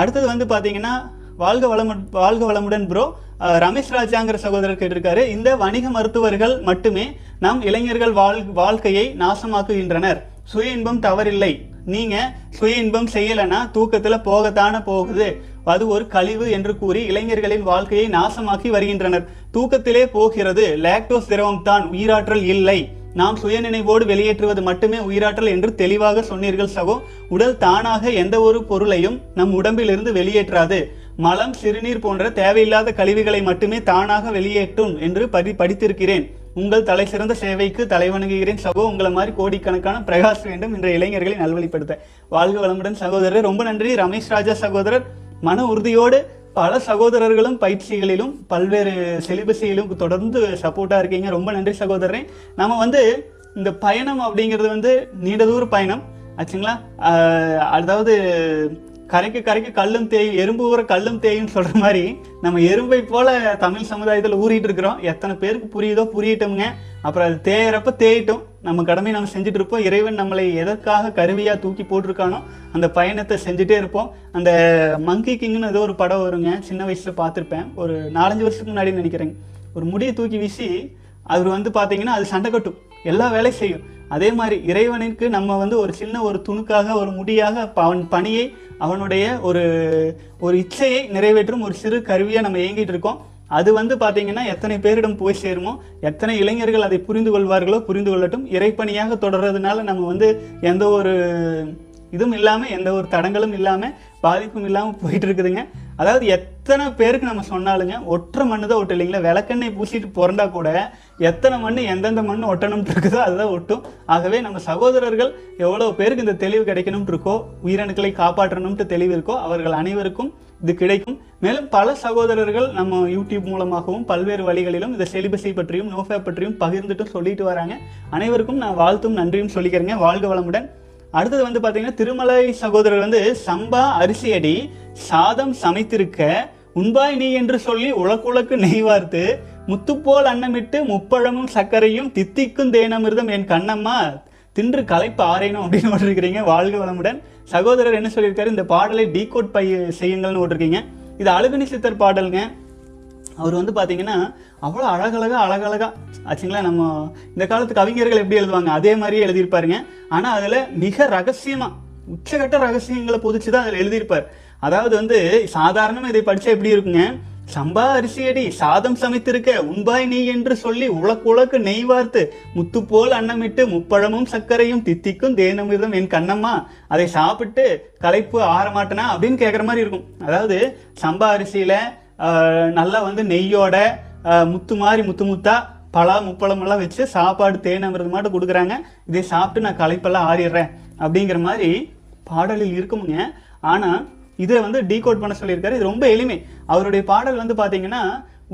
அடுத்தது வந்து பார்த்தீங்கன்னா வாழ்க வளமு வாழ்க வளமுடன் ப்ரோ ரமேஷ் ராஜாங்கிற சகோதரர் கேட்டிருக்காரு இந்த வணிக மருத்துவர்கள் மட்டுமே நம் இளைஞர்கள் வாழ் வாழ்க்கையை நாசமாக்குகின்றனர். சுய இன்பம் தவறில்லை. நீங்க சுய இன்பம் செய்யலைன்னா தூக்கத்துல போகத்தானே போகுது. அது ஒரு கழிவு என்று கூறி இளைஞர்களின் வாழ்க்கையை நாசமாக்கி வருகின்றனர். தூக்கத்திலே போகிறது லாக்டோஸ் திரவம் தான் உயிராற்றல் இல்லை. நாம் சுயநினைவோடு வெளியேற்றுவது மட்டுமே உயிராற்றல் என்று தெளிவாக சொன்னீர்கள் சகோ. உடல் தானாக எந்த ஒரு பொருளையும் நம் உடம்பிலிருந்து வெளியேற்றாது. மலம் சிறுநீர் போன்ற தேவையில்லாத கழிவுகளை மட்டுமே தானாக வெளியேற்றும் என்று படி படித்திருக்கிறேன். உங்கள் தலை சிறந்த சேவைக்கு தலைவணங்குகிறேன் சகோ உங்களை மாதிரி கோடிக்கணக்கான பிரகாஷ் வேண்டும் என்ற இளைஞர்களை நல்வழிப்படுத்த. வாழ்க வளமுடன் சகோதரர். ரொம்ப நன்றி ரமேஷ் ராஜா சகோதரர். மன உறுதியோடு பல சகோதரர்களும் பயிற்சிகளிலும் பல்வேறு செலிபஸிலும் தொடர்ந்து சப்போர்ட்டாக இருக்கீங்க. ரொம்ப நன்றி சகோதரரே. நம்ம வந்து இந்த பயணம் அப்படிங்கிறது வந்து நீண்ட தூர பயணம். ஆச்சுங்களா? அதாவது கரைக்கு கரைக்கு கல்லும் தேயும் எறும்பு ஊற கல்லும் தேயும் சொல்ற மாதிரி நம்ம எறும்பை போல தமிழ் சமுதாயத்தில் ஊறிட்டு இருக்கிறோம். எத்தனை பேருக்கு புரியுதோ புரியட்டும்ங்க. அப்புறம் அது தேயறப்ப தேயிட்டும். நம்ம கடமையை நம்ம செஞ்சுட்டு இருப்போம். இறைவன் நம்மளை எதற்காக கருவியாக தூக்கி போட்டிருக்கானோ அந்த பயணத்தை செஞ்சுட்டே இருப்போம். அந்த மங்கி கிங்னு ஏதோ ஒரு படம் வருங்க. சின்ன வயசில் பார்த்துருப்பேன். ஒரு நாலஞ்சு வருஷத்துக்கு முன்னாடி நினைக்கிறேங்க. ஒரு முடியை தூக்கி வீசி அவர் வந்து பார்த்தீங்கன்னா அது சண்டை கட்டும். எல்லா வேலையும் செய்யும். அதே மாதிரி இறைவனுக்கு நம்ம வந்து ஒரு சின்ன ஒரு துணுக்காக ஒரு முடியாக ப- அவன் பணியை அவனுடைய ஒரு ஒரு இச்சையை நிறைவேற்றும் ஒரு சிறு கருவியாக நம்ம இயங்கிட்டு இருக்கோம். அது வந்து பார்த்தீங்கன்னா எத்தனை பேரிடம் போய் சேருமோ எத்தனை இளைஞர்கள் அதை புரிந்து கொள்வார்களோ புரிந்து கொள்ளட்டும். இறைப்பணியாக தொடர்றதுனால நம்ம வந்து எந்த ஒரு இதுவும் இல்லாமல் எந்த ஒரு தடங்களும் இல்லாமல் பாதிப்பும் இல்லாமல் போயிட்டு இருக்குதுங்க. அதாவது எத்தனை பேருக்கு நம்ம சொன்னாலுங்க ஒற்றை மண்ணு தான் ஒட்டு இல்லைங்களா? விளக்கெண்ணெய் பூசிட்டு பிறந்தா கூட எத்தனை மண் எந்தெந்த மண் ஒட்டணும்னு இருக்குதோ அதுதான் ஒட்டும். ஆகவே நம்ம சகோதரர்கள் எவ்வளோ பேருக்கு இந்த தெளிவு கிடைக்கணும்னு இருக்கோ உயிரணுக்களை காப்பாற்றணும்ட்டு தெளிவு இருக்கோ அவர்கள் அனைவருக்கும் இது கிடைக்கும். மேலும் பல சகோதரர்கள் நம்ம யூடியூப் மூலமாகவும் பல்வேறு வழிகளிலும் இந்த செலிபஸை பற்றியும் நோஃபே பற்றியும் பகிர்ந்துட்டும் சொல்லிட்டு வராங்க. அனைவருக்கும் நான் வாழ்த்தும் நன்றியும் சொல்லிக்கிறேங்க. வாழ்க வளமுடன். அடுத்தது வந்து பார்த்தீங்கன்னா திருமலை சகோதரர் வந்து சம்பா அரிசியடி சாதம் சமைத்திருக்க உண்பாய் நீ என்று சொல்லி உலக்குலக்கு நெய் வார்த்து முத்துப்போல் அன்னமிட்டு முப்பழமும் சர்க்கரையும் தித்திக்கும் தேனமிர்தம் என் கண்ணம்மா தின்று களைப்பு ஆரையணும் அப்படின்னு போட்டிருக்கிறீங்க வாழ்க வளமுடன். சகோதரர் என்ன சொல்லியிருக்காரு? இந்த பாடலை டீகோட் பை செய்யுங்கள்னு போட்டிருக்கீங்க. இது அழகுனி சித்தர் பாடலுங்க. அவர் வந்து பார்த்தீங்கன்னா அவ்வளோ அழகழகா அழகழகா. ஆச்சுங்களா? நம்ம இந்த காலத்து கவிஞர்கள் எப்படி எழுதுவாங்க? அதே மாதிரியே எழுதியிருப்பாருங்க. ஆனால் அதில் மிக ரகசியமாக உச்சகட்ட ரகசியங்களை பொதிச்சு தான் அதில் எழுதியிருப்பார். அதாவது வந்து சாதாரணமாக இதை படித்தா எப்படி இருக்குங்க? சம்பா அரிசியடி சாதம் சமைத்திருக்க உண்பாய் நீ என்று சொல்லி உலக்கு நெய் வார்த்து முத்து போல் அன்னமிட்டு முப்பழமும் சர்க்கரையும் தித்திக்கும் தேனமிர்தம் என் கண்ணம்மா. அதை சாப்பிட்டு களைப்பு ஆற மாட்டேனா அப்படின்னு கேட்குற மாதிரி இருக்கும். அதாவது சம்பா அரிசியில நல்லா வந்து நெய்யோட முத்து மாதிரி முத்து முத்தா பழா முப்பழமெல்லாம் வச்சு சாப்பாடு தேனங்கிறது மட்டும் கொடுக்குறாங்க. இதை சாப்பிட்டு நான் களைப்பெல்லாம் ஆறிடுறேன். அப்படிங்கிற மாதிரி பாடலில் இருக்குமுங்க. ஆனால் இதை வந்து டீகோட் பண்ண சொல்லியிருக்காரு. இது ரொம்ப எளிமை. அவருடைய பாடல் வந்து பார்த்தீங்கன்னா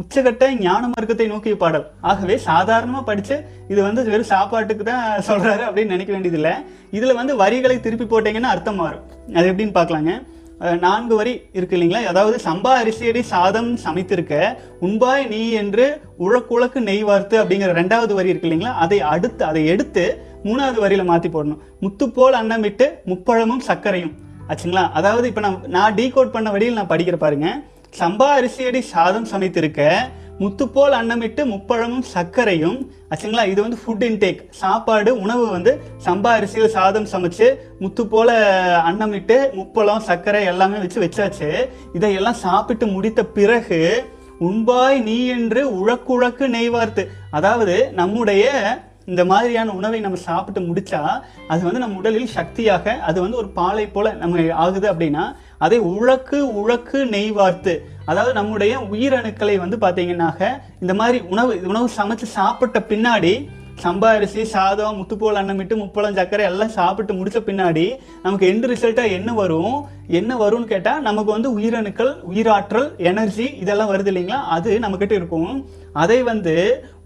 உச்சகட்ட ஞான மார்க்கத்தை நோக்கிய பாடல். ஆகவே சாதாரணமாக படித்து இது வந்து வெறும் சாப்பாட்டுக்கு தான் சொல்கிறாரு அப்படின்னு நினைக்க வேண்டியதில்லை. இதில் வந்து வரிகளை திருப்பி போட்டிங்கன்னா அர்த்தம் மாறும். அது எப்படின்னு பார்க்கலாங்க. நான்கு வரி இருக்கு இல்லைங்களா? அதாவது சம்பா அரிசியடி சாதம் சமைத்திருக்க உண்பாய் நீ என்று உழக்குழக்கு நெய் வார்த்து அப்படிங்கிற ரெண்டாவது வரி இருக்கு இல்லைங்களா? அதை அடுத்து அதை எடுத்து மூணாவது வரியில மாத்தி போடணும். முத்துப்போல் அன்னம் அன்னமிட்டு முப்பழமும் சர்க்கரையும். ஆச்சுங்களா? அதாவது இப்போ நான் நான் டீகோட் பண்ண வழியில் நான் படிக்கிற பாருங்க. சம்பா அரிசியடி சாதம் சமைத்திருக்க முத்துப்போல் அன்னமிட்டு முப்பழமும் சர்க்கரையும். ஆச்சுங்களா? இது வந்து ஃபுட் இன்டேக் சாப்பாடு உணவு வந்து சம்பா அரிசியில் சாதம் சமைச்சு முத்து அன்னமிட்டு முப்பழம் சர்க்கரை எல்லாமே வச்சு வச்சாச்சு. இதையெல்லாம் சாப்பிட்டு முடித்த பிறகு உண்பாய் நீ என்று உழக்குழக்கு நெய்வார்த்து. அதாவது நம்முடைய இந்த மாதிரியான உணவை நம்ம சாப்பிட்டு முடிச்சா அது வந்து நம்ம உடலில் சக்தியாக அது வந்து ஒரு பாலை போல நம்ம ஆகுது அப்படின்னா அதை உழக்கு உழக்கு நெய் வார்த்து அதாவது நம்முடைய உயிரணுக்களை வந்து பார்த்தீங்கன்னாக்க இந்த மாதிரி உணவு உணவு சமைச்சு சாப்பிட்ட பின்னாடி சம்பா அரிசி சாதம் முத்துப்போல் அன்னமிட்டு முப்பழம் சர்க்கரை எல்லாம் சாப்பிட்டு முடிச்ச பின்னாடி நமக்கு எண்டு ரிசல்ட்டாக என்ன வரும்? என்ன வரும்னு கேட்டால் நமக்கு வந்து உயிரணுக்கள் உயிராற்றல் எனர்ஜி இதெல்லாம் வருது இல்லைங்களா? அது நம்மக்கிட்ட இருக்கும். அதை வந்து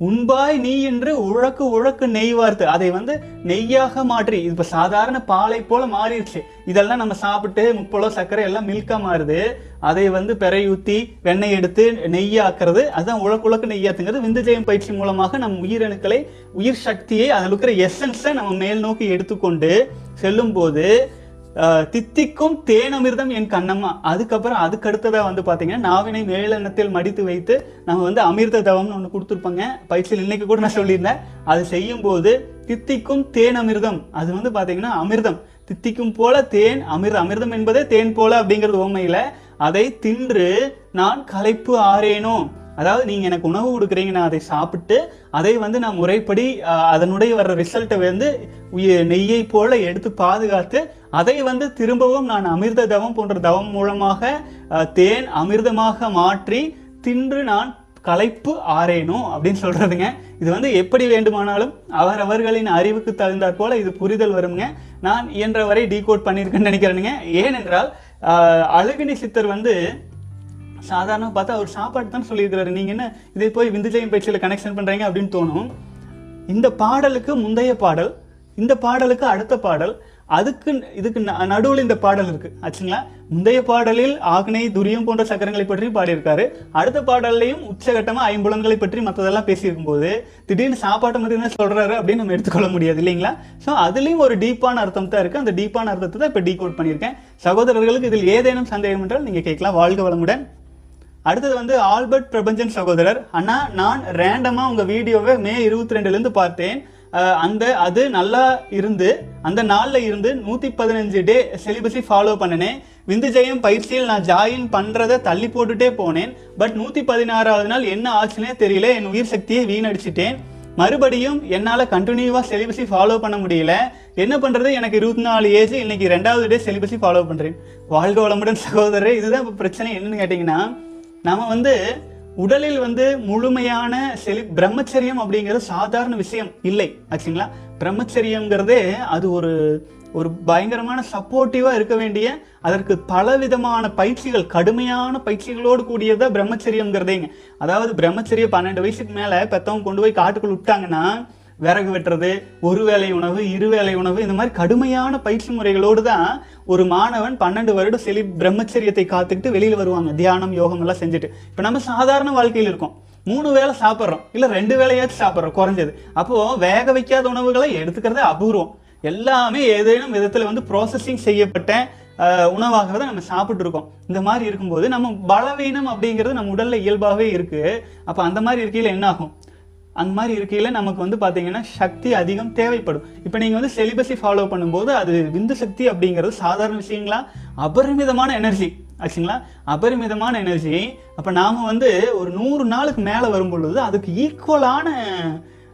உண்பாய் நீ என்று உழக்கு உழக்கு நெய் வார்த்து அதை வந்து நெய்யாக மாற்றி இப்போ சாதாரண பாலை போல மாறிடுச்சு. இதெல்லாம் நம்ம சாப்பிட்டு முப்பழம் சர்க்கரை எல்லாம் மில்கா மாறுது. அதை வந்து பெறையூத்தி வெண்ணெய் எடுத்து நெய்யாக்குறது அதுதான் உழக்கு உழக்கு நெய்யாத்துங்கிறது விந்துஜெயம் பயிற்சி மூலமாக நம் உயிரணுக்களை உயிர் சக்தியை அதில் இருக்கிற எசன்ஸை நம்ம மேல் நோக்கி எடுத்துக்கொண்டு செல்லும் போது தித்திக்கும் தேனமிர்தம் என் கண்ணம்மா. அதுக்கப்புறம் அதுக்கடுத்ததாக வந்து பார்த்தீங்கன்னா நாவினை மேலெண்ணத்தில் மடித்து வைத்து நம்ம வந்து அமிர்த தவம்னு ஒன்று கொடுத்துருப்பாங்க. பயிற்சியில் இன்னைக்கு கூட நான் சொல்லியிருந்தேன். அது செய்யும் போது தித்திக்கும் தேன் அமிர்தம் அது வந்து பார்த்தீங்கன்னா அமிர்தம். தித்திக்கும் போல தேன் அமிர்த அமிர்தம் என்பதே தேன் போல அப்படிங்கிறது உண்மையில் அதை தின்று நான் களைப்பு ஆறேனோ? அதாவது நீங்கள் எனக்கு உணவு கொடுக்குறீங்க நான் அதை சாப்பிட்டு அதை வந்து நான் முறைப்படி அதனுடைய வர்ற ரிசல்ட்டை வந்து உயிர் நெய்யை போல எடுத்து பாதுகாத்து அதை வந்து திரும்பவும் நான் அமிர்த தவம் போன்ற தவம் மூலமாக தேன் அமிர்தமாக மாற்றி தின்று நான் களைப்பு ஆறேனும் அப்படின்னு சொல்கிறதுங்க இது வந்து எப்படி வேண்டுமானாலும் அவரவர்களின் அறிவுக்கு தகுந்தாற் போல இது புரிதல் வருங்க நான் இயன்றவரை டீகோட் பண்ணியிருக்கேன்னு நினைக்கிறேனுங்க. ஏனென்றால் அழகினி சித்தர் வந்து சாதாரண பார்த்தா அவர் சாப்பாடு தான் சொல்லியிருக்கிறாரு. நீங்கள் என்ன இதை போய் விந்துஜயம் பயிற்சியில் கனெக்ஷன் பண்ணுறீங்க அப்படின்னு தோணும். இந்த பாடலுக்கு முந்தைய பாடல் இந்த பாடலுக்கு அடுத்த பாடல் அதுக்கு இதுக்கு ந- இந்த பாடல் இருக்கு. ஆச்சுங்களா? முந்தைய பாடலில் ஆக்னை துரியம் போன்ற சக்கரங்களை பற்றி பாடியிருக்காரு. அடுத்த பாடல்லையும் உச்சகட்டமாக ஐம்புலன்களை பற்றி மற்றதெல்லாம் பேசியிருக்கும் போது திடீர்னு சாப்பாட்டை மட்டும் தான் சொல்றாரு அப்படின்னு நம்ம எடுத்துக்கொள்ள முடியாது இல்லைங்களா? ஸோ அதுலேயும் ஒரு டீப்பான அர்த்தம் தான் இருக்கு. அந்த டீப்பான அர்த்தத்தை தான் இப்போ டீ கோட் பண்ணியிருக்கேன். சகோதரர்களுக்கு இதில் ஏதேனும் சந்தேகம் என்றால் நீங்கள் கேட்கலாம். வாழ்க வளமுடன். அடுத்தது வந்து ஆல்பர்ட் பிரபஞ்சன் சகோதரர். அண்ணா நான் ரேண்டமாக உங்கள் வீடியோவை மே இருபத்தி ரெண்டுலேருந்து பார்த்தேன் அந்த அது நல்லா இருந்து அந்த நாளில் இருந்து நூற்றி பதினஞ்சு டே சிலிபஸை ஃபாலோ பண்ணினேன். விந்துஜயம் பயிற்சியில் நான் ஜாயின் பண்ணுறதை தள்ளி போட்டுட்டே போனேன். பட் நூற்றி பதினாறாவது நாள் என்ன ஆச்சுன்னே தெரியல. என் உயிர் சக்தியை வீணடிச்சிட்டேன். மறுபடியும் என்னால் கண்டினியூவாக செலிபஸை ஃபாலோ பண்ண முடியல. என்ன பண்ணுறது எனக்கு இருபத்தி நாலு ஏஜ். இன்னைக்கு ரெண்டாவது டே செலிபஸை ஃபாலோ பண்ணுறேன் வாழ்க வளமுடன் சகோதரர். இதுதான் இப்போ பிரச்சனை என்னன்னு கேட்டிங்கன்னா நம்ம வந்து உடலில் வந்து முழுமையான செலி பிரம்மச்சரியம் அப்படிங்கிறது சாதாரண விஷயம் இல்லை. ஆச்சுங்களா? பிரம்மச்சரியங்கிறதே அது ஒரு ஒரு பயங்கரமான சப்போர்ட்டிவாக இருக்க வேண்டிய அதற்கு பல விதமான பயிற்சிகள் கடுமையான பயிற்சிகளோடு கூடியதா பிரம்மச்சரியங்கிறதேங்க அதாவது பிரம்மச்சரிய பன்னெண்டு வயசுக்கு மேலே பெத்தவங்க கொண்டு போய் காட்டுக்குள் விட்டாங்கன்னா விறகு வெட்டுறது ஒரு வேளை உணவு இரு வேளை உணவு இந்த மாதிரி கடுமையான பயிற்சி முறைகளோடு தான் ஒரு மாணவன் பன்னெண்டு வருடம் செலி பிரம்மச்சரியத்தை காத்துக்கிட்டு வெளியில் வருவாங்க. தியானம் யோகம் எல்லாம் செஞ்சுட்டு. இப்போ நம்ம சாதாரண வாழ்க்கையில் இருக்கோம். மூணு வேளை சாப்பிட்றோம். இல்லை ரெண்டு வேலையாச்சும் சாப்பிட்றோம். குறைஞ்சது. அப்போ வேக வைக்காத உணவுகளை எடுத்துக்கிறதே அபூர்வம். எல்லாமே ஏதேனும் விதத்தில் வந்து ப்ராசஸிங் செய்யப்பட்ட உணவாக தான் நம்ம சாப்பிட்டு இருக்கோம். இந்த மாதிரி இருக்கும்போது நம்ம பலவீனம் அப்படிங்கிறது நம்ம உடலில் இயல்பாகவே இருக்குது அப்போ அந்த மாதிரி இருக்கையில் என்ன ஆகும்? அந்த மாதிரி இருக்கையில் நமக்கு வந்து பார்த்தீங்கன்னா சக்தி அதிகம் தேவைப்படும். இப்போ நீங்கள் வந்து செலிபஸை ஃபாலோ பண்ணும்போது அது விந்து சக்தி அப்படிங்கிறது சாதாரண விஷயங்களா? அபரிமிதமான எனர்ஜி ஆச்சுங்களா? அபரிமிதமான எனர்ஜி அப்போ நாம் வந்து ஒரு நூறு நாளுக்கு மேலே வரும் பொழுது அதுக்கு ஈக்குவலான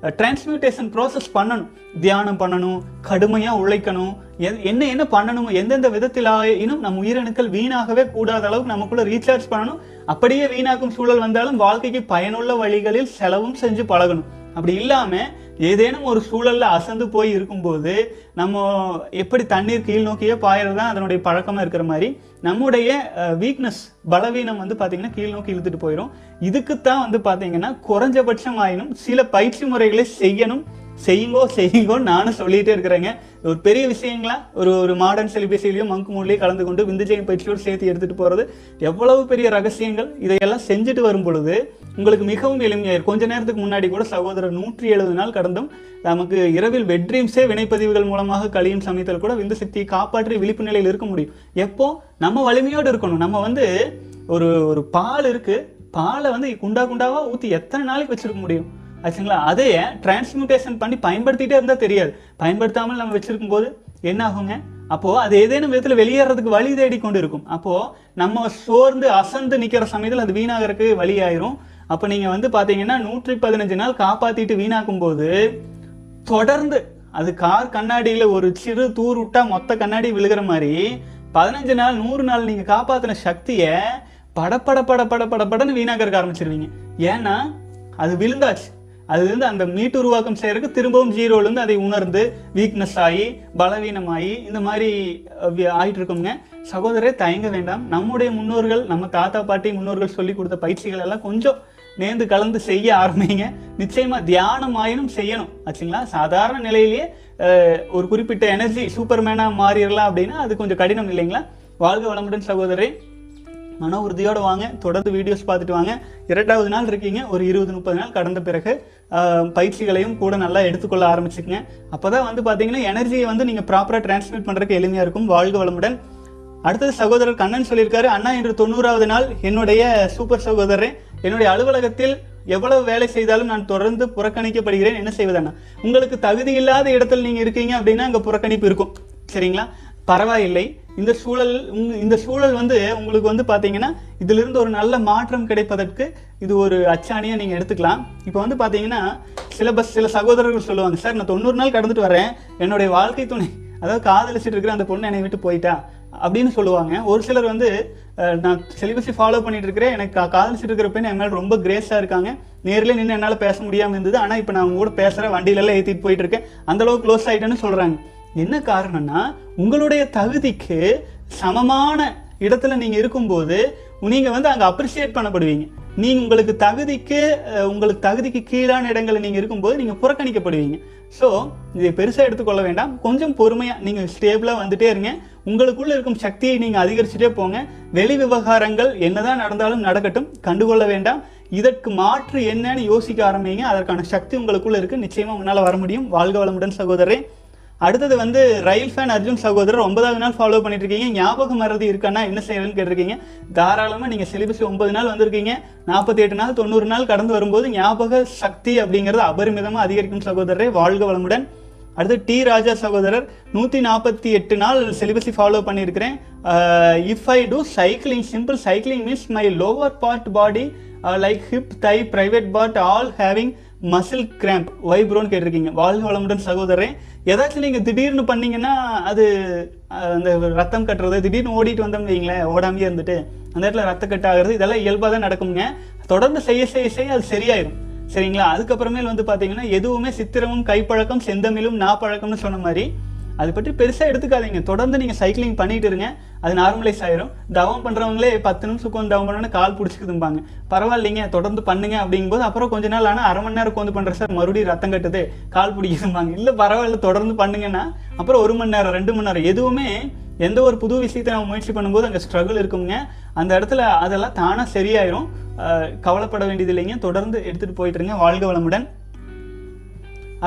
டிரான்ஸ்மியூட்டேஷன் ப்ராசஸ் பண்ணணும். தியானம் பண்ணணும் கடுமையாக உழைக்கணும். எ- என்ன என்ன பண்ணணும் எந்தெந்த விதத்தில் ஆயினும் நம் உயிரணுக்கள் வீணாகவே கூடாத அளவுக்கு நமக்குள்ள ரீசார்ஜ் பண்ணணும். அப்படியே வீணாக்கும் சூழல் வந்தாலும் வாழ்க்கைக்கு பயனுள்ள வழிகளில் செலவும் செஞ்சு பழகணும். அப்படி இல்லாமல் ஏதேனும் ஒரு சூழலில் அசந்து போய் இருக்கும்போது நம்ம எப்படி தண்ணீர் கீழ் நோக்கியே பாயறது தான் அதனுடைய பழக்கமாக இருக்கிற மாதிரி நம்முடைய வீக்னஸ் பலவீனம் வந்து பார்த்திங்கன்னா கீழ் நோக்கி இழுத்துட்டு போயிடும் இதுக்குத்தான் வந்து பார்த்தீங்கன்னா குறைஞ்சபட்சம் ஆயினும் சில பயிற்சி முறைகளை செய்யணும். செய்யுங்கோ செய்யுங்கோ நானும் சொல்லிட்டே இருக்கிறேங்க. ஒரு பெரிய விஷயங்களா? ஒரு ஒரு மாடர்ன் செலிபஸிலையும் மங்கு மூலையும் கலந்து கொண்டு விந்துஜெயம் பயிற்சியோடு சேர்த்து எடுத்துட்டு போறது. எவ்வளவு பெரிய ரகசியங்கள்? இதையெல்லாம் செஞ்சுட்டு வரும் பொழுது உங்களுக்கு மிகவும் எளிமையாயிரும் கொஞ்ச நேரத்துக்கு முன்னாடி கூட சகோதரர் நூற்றி எழுபது நாள் கடந்தும் நமக்கு இரவில் வெட்ரீம்ஸே வினைப்பதிவுகள் மூலமாக கழியும் சமயத்தில் கூட விந்து சக்தியை காப்பாற்றி விழிப்பு நிலையில் இருக்க முடியும். எப்போ? நம்ம வலிமையோடு இருக்கணும். நம்ம வந்து ஒரு ஒரு பால் இருக்கு. பாலை வந்து குண்டா குண்டாவாக ஊற்றி எத்தனை நாளைக்கு வச்சிருக்க முடியும்? ஆச்சுங்களா? அதையே டிரான்ஸ்மியூட்டேஷன் பண்ணி பயன்படுத்திகிட்டே இருந்தால் தெரியாது. பயன்படுத்தாமல் நம்ம வச்சுருக்கும் போது என்ன ஆகுங்க? அப்போது அது ஏதேனும் விதத்தில் வெளியேறதுக்கு வழி தேடி கொண்டு இருக்கும் அப்போது நம்ம சோர்ந்து அசந்து நிற்கிற சமயத்தில் அது வீணாகிறதுக்கு வழி அப்போ நீங்கள் வந்து பார்த்தீங்கன்னா நூற்றி பதினஞ்சு நாள் காப்பாற்றிட்டு வீணாக்கும் போது தொடர்ந்து அது கார் கண்ணாடியில் ஒரு சிறு தூர் விட்டா மொத்த கண்ணாடி விழுகிற மாதிரி பதினஞ்சு நாள் நூறு நாள் நீங்கள் காப்பாற்றின சக்தியை படப்பட பட பட பட படன்னு வீணாக்கறக்க ஆரம்பிச்சிருவீங்க. ஏன்னா அது விழுந்தாச்சு. அது வந்து அந்த மீட்டு உருவாக்கம் செய்கிறதுக்கு திரும்பவும் ஜீரோலேருந்து அதை உணர்ந்து வீக்னஸ் ஆகி பலவீனமாகி இந்த மாதிரி ஆகிட்டு வி- இருக்கோங்க தயங்க வேண்டாம். நம்முடைய முன்னோர்கள் நம்ம தாத்தா பாட்டி முன்னோர்கள் சொல்லி கொடுத்த பயிற்சிகள் எல்லாம் கொஞ்சம் நேர்ந்து கலந்து செய்ய ஆரம்பிங்க. நிச்சயமாக தியானம் ஆயினும் செய்யணும். ஆச்சுங்களா? சாதாரண நிலையிலேயே ஒரு குறிப்பிட்ட எனர்ஜி சூப்பர்மேனா மாறிடலாம் அப்படின்னா அது கொஞ்சம் கடினம் இல்லைங்களா? வாழ்க வளமுடன் சகோதரரே. மன உறுதியோடு வாங்க தொடர்ந்து வீடியோஸ் பார்த்துட்டு வாங்க. இரண்டாவது நாள் இருக்கீங்க ஒரு இருபது முப்பது நாள் கடந்த பிறகு பயிற்சிகளையும் கூட நல்லா எடுத்துக்கொள்ள ஆரம்பிச்சுக்கங்க. அப்பதான் வந்து பார்த்தீங்கன்னா எனர்ஜியை வந்து நீங்கள் ப்ராப்பராக டிரான்ஸ்மிட் பண்ணுறதுக்கு எளிமையாக இருக்கும். வாழ்க வளமுடன். அடுத்தது சகோதரர் கண்ணன் சொல்லியிருக்காரு அண்ணா இன்று தொண்ணூறாவது நாள். என்னுடைய சூப்பர் சகோதரரே என்னுடைய அலுவலகத்தில் எவ்வளவு வேலை செய்தாலும் நான் தொடர்ந்து புறக்கணிக்கப்படுகிறேன். என்ன செய்வதண்ணா உங்களுக்கு தகுதி இல்லாத இடத்துல நீங்கள் இருக்கீங்க அப்படின்னா அங்கே புறக்கணிப்பு இருக்கும். சரிங்களா? பரவாயில்லை. இந்த சூழல் இந்த சூழல் வந்து உங்களுக்கு வந்து பார்த்தீங்கன்னா இதிலிருந்து ஒரு நல்ல மாற்றம் கிடைப்பதற்கு இது ஒரு அச்சாணியாக நீங்கள் எடுத்துக்கலாம். இப்போ வந்து பார்த்தீங்கன்னா சிலபஸ் சில சகோதரர்கள் சொல்லுவாங்க சார் நான் தொண்ணூறு நாள் கடந்துட்டு வரேன். என்னுடைய வாழ்க்கை துணை அதாவது காதலிச்சிட்டு இருக்கிற அந்த பொண்ணு என்னை விட்டு போயிட்டா? அப்படின்னு சொல்லுவாங்க. ஒரு சிலர் வந்து நான் சிலிபஸை ஃபாலோ பண்ணிட்டு இருக்கிறேன். எனக்கு காதலிச்சிட்டு இருக்கிற பெண் என் மேலே ரொம்ப கிரேஸாக இருக்காங்க. நேரில் நின்று என்னால் பேச முடியாமல் இருந்தது. ஆனால் இப்போ நான் அவங்க கூட பேசுகிறேன் வண்டியிலலாம் ஏற்றிட்டு போயிட்டு இருக்கேன். அந்தளவுக்கு க்ளோஸ் ஆகிட்டேன்னு சொல்கிறாங்க என்ன காரணம்னா உங்களுடைய தகுதிக்கு சமமான இடத்துல நீங்க இருக்கும்போது நீங்க வந்து அங்க அப்ரிசியேட் பண்ணப்படுவீங்க. நீங்க உங்களுக்கு தகுதிக்கு உங்களுக்கு தகுதிக்கு கீழான இடங்களில் நீங்க இருக்கும்போது நீங்க புறக்கணிக்கப்படுவீங்க. ஸோ இதை பெருசாக எடுத்துக்கொள்ள வேண்டாம். கொஞ்சம் பொறுமையாக நீங்கள் ஸ்டேபிளாக வந்துட்டே இருங்க. உங்களுக்குள்ளே இருக்கும் சக்தியை நீங்கள் அதிகரிச்சுட்டே போங்க. வெளி விவகாரங்கள் என்னதான் நடந்தாலும் நடக்கட்டும். கண்டுகொள்ள வேண்டாம். இதற்கு மாற்று என்னன்னு யோசிக்க ஆரம்பிங்க. அதற்கான சக்தி உங்களுக்குள்ளே இருக்குது நிச்சயமாக உன்னால் வர முடியும். வாழ்க வளமுடன் சகோதரரே. அடுத்தது வந்து ரயில் ஃபேன் அர்ஜுன் சகோதரர் ஒன்பதாவது நாள் ஃபாலோ பண்ணிட்டு இருக்கீங்க ஞாபகம் மறதி இருக்கான்னா என்ன செய்யறதுன்னு கேட்டிருக்கீங்க. தாராளமா நீங்க சிலிபஸ் ஒன்பது நாள் வந்திருக்கீங்க. நாற்பத்தி எட்டு நாள் தொண்ணூறு நாள் கடந்து வரும்போது ஞாபக சக்தி அப்படிங்கிறது அபரிமிதமா அதிகரிக்கும் சகோதரரை. வாழ்க வளமுடன். அடுத்து டி ராஜா சகோதரர் நூற்றி நாற்பத்தி எட்டு நாள் சிலிபஸை ஃபாலோ பண்ணியிருக்கிறேன் if I do cycling simple cycling means my lower part body like hip thigh private part all having muscle cramp வைப்ரோன்னு கேட்டிருக்கீங்க. வாழ்க வளமுடன் சகோதரரே. ஏதாச்சும் நீங்கள் திடீர்னு பண்ணீங்கன்னா அது அந்த ரத்தம் கட்டுறது திடீர்னு ஓடிட்டு வந்தோம்னு வைங்களேன் ஓடாமையே இருந்துட்டு அந்த இடத்துல ரத்த கட்டாகிறது இதெல்லாம் இயல்பாக தான் நடக்குங்க தொடர்ந்து செய்ய செய்ய செய்ய அது சரியாயிடும் சரிங்களா? அதுக்கப்புறமேல் வந்து பார்த்தீங்கன்னா எதுவுமே சித்திரமும் கைப்பழக்கம் செந்தமிழும் நாப்பழக்கம்னு சொன்ன மாதிரி அதை பற்றி பெருசாக எடுத்துக்காதீங்க. தொடர்ந்து நீங்கள் சைக்கிளிங் பண்ணிட்டு இருங்க. அது நார்மலைஸ் ஆயிரும். தவம் பண்றவங்களே பத்து நிமிஷம் உட்காந்து தவம் பண்ணோன்னு கால் பிடிச்சிக்குதும்பாங்க. பரவாயில்லைங்க தொடர்ந்து பண்ணுங்க அப்படிங்கும்போது அப்புறம் கொஞ்ச நாள் ஆனால் அரை மணி நேரம் உட்காந்து பண்ற சார் மறுபடியும் ரத்தம் கட்டுது கால் பிடிக்குதும்பாங்க. இல்ல பரவாயில்ல தொடர்ந்து பண்ணுங்கன்னா அப்புறம் ஒரு மணி நேரம் ரெண்டு மணி நேரம் எதுவுமே எந்த ஒரு புது விஷயத்தை நம்ம முயற்சி பண்ணும்போது அங்கே ஸ்ட்ரகிள் இருக்குங்க அந்த இடத்துல அதெல்லாம் தானாக சரியாயிரும். கவலைப்பட வேண்டியது இல்லைங்க தொடர்ந்து எடுத்துகிட்டு போயிட்டுருங்க வாழ்க வளமுடன்.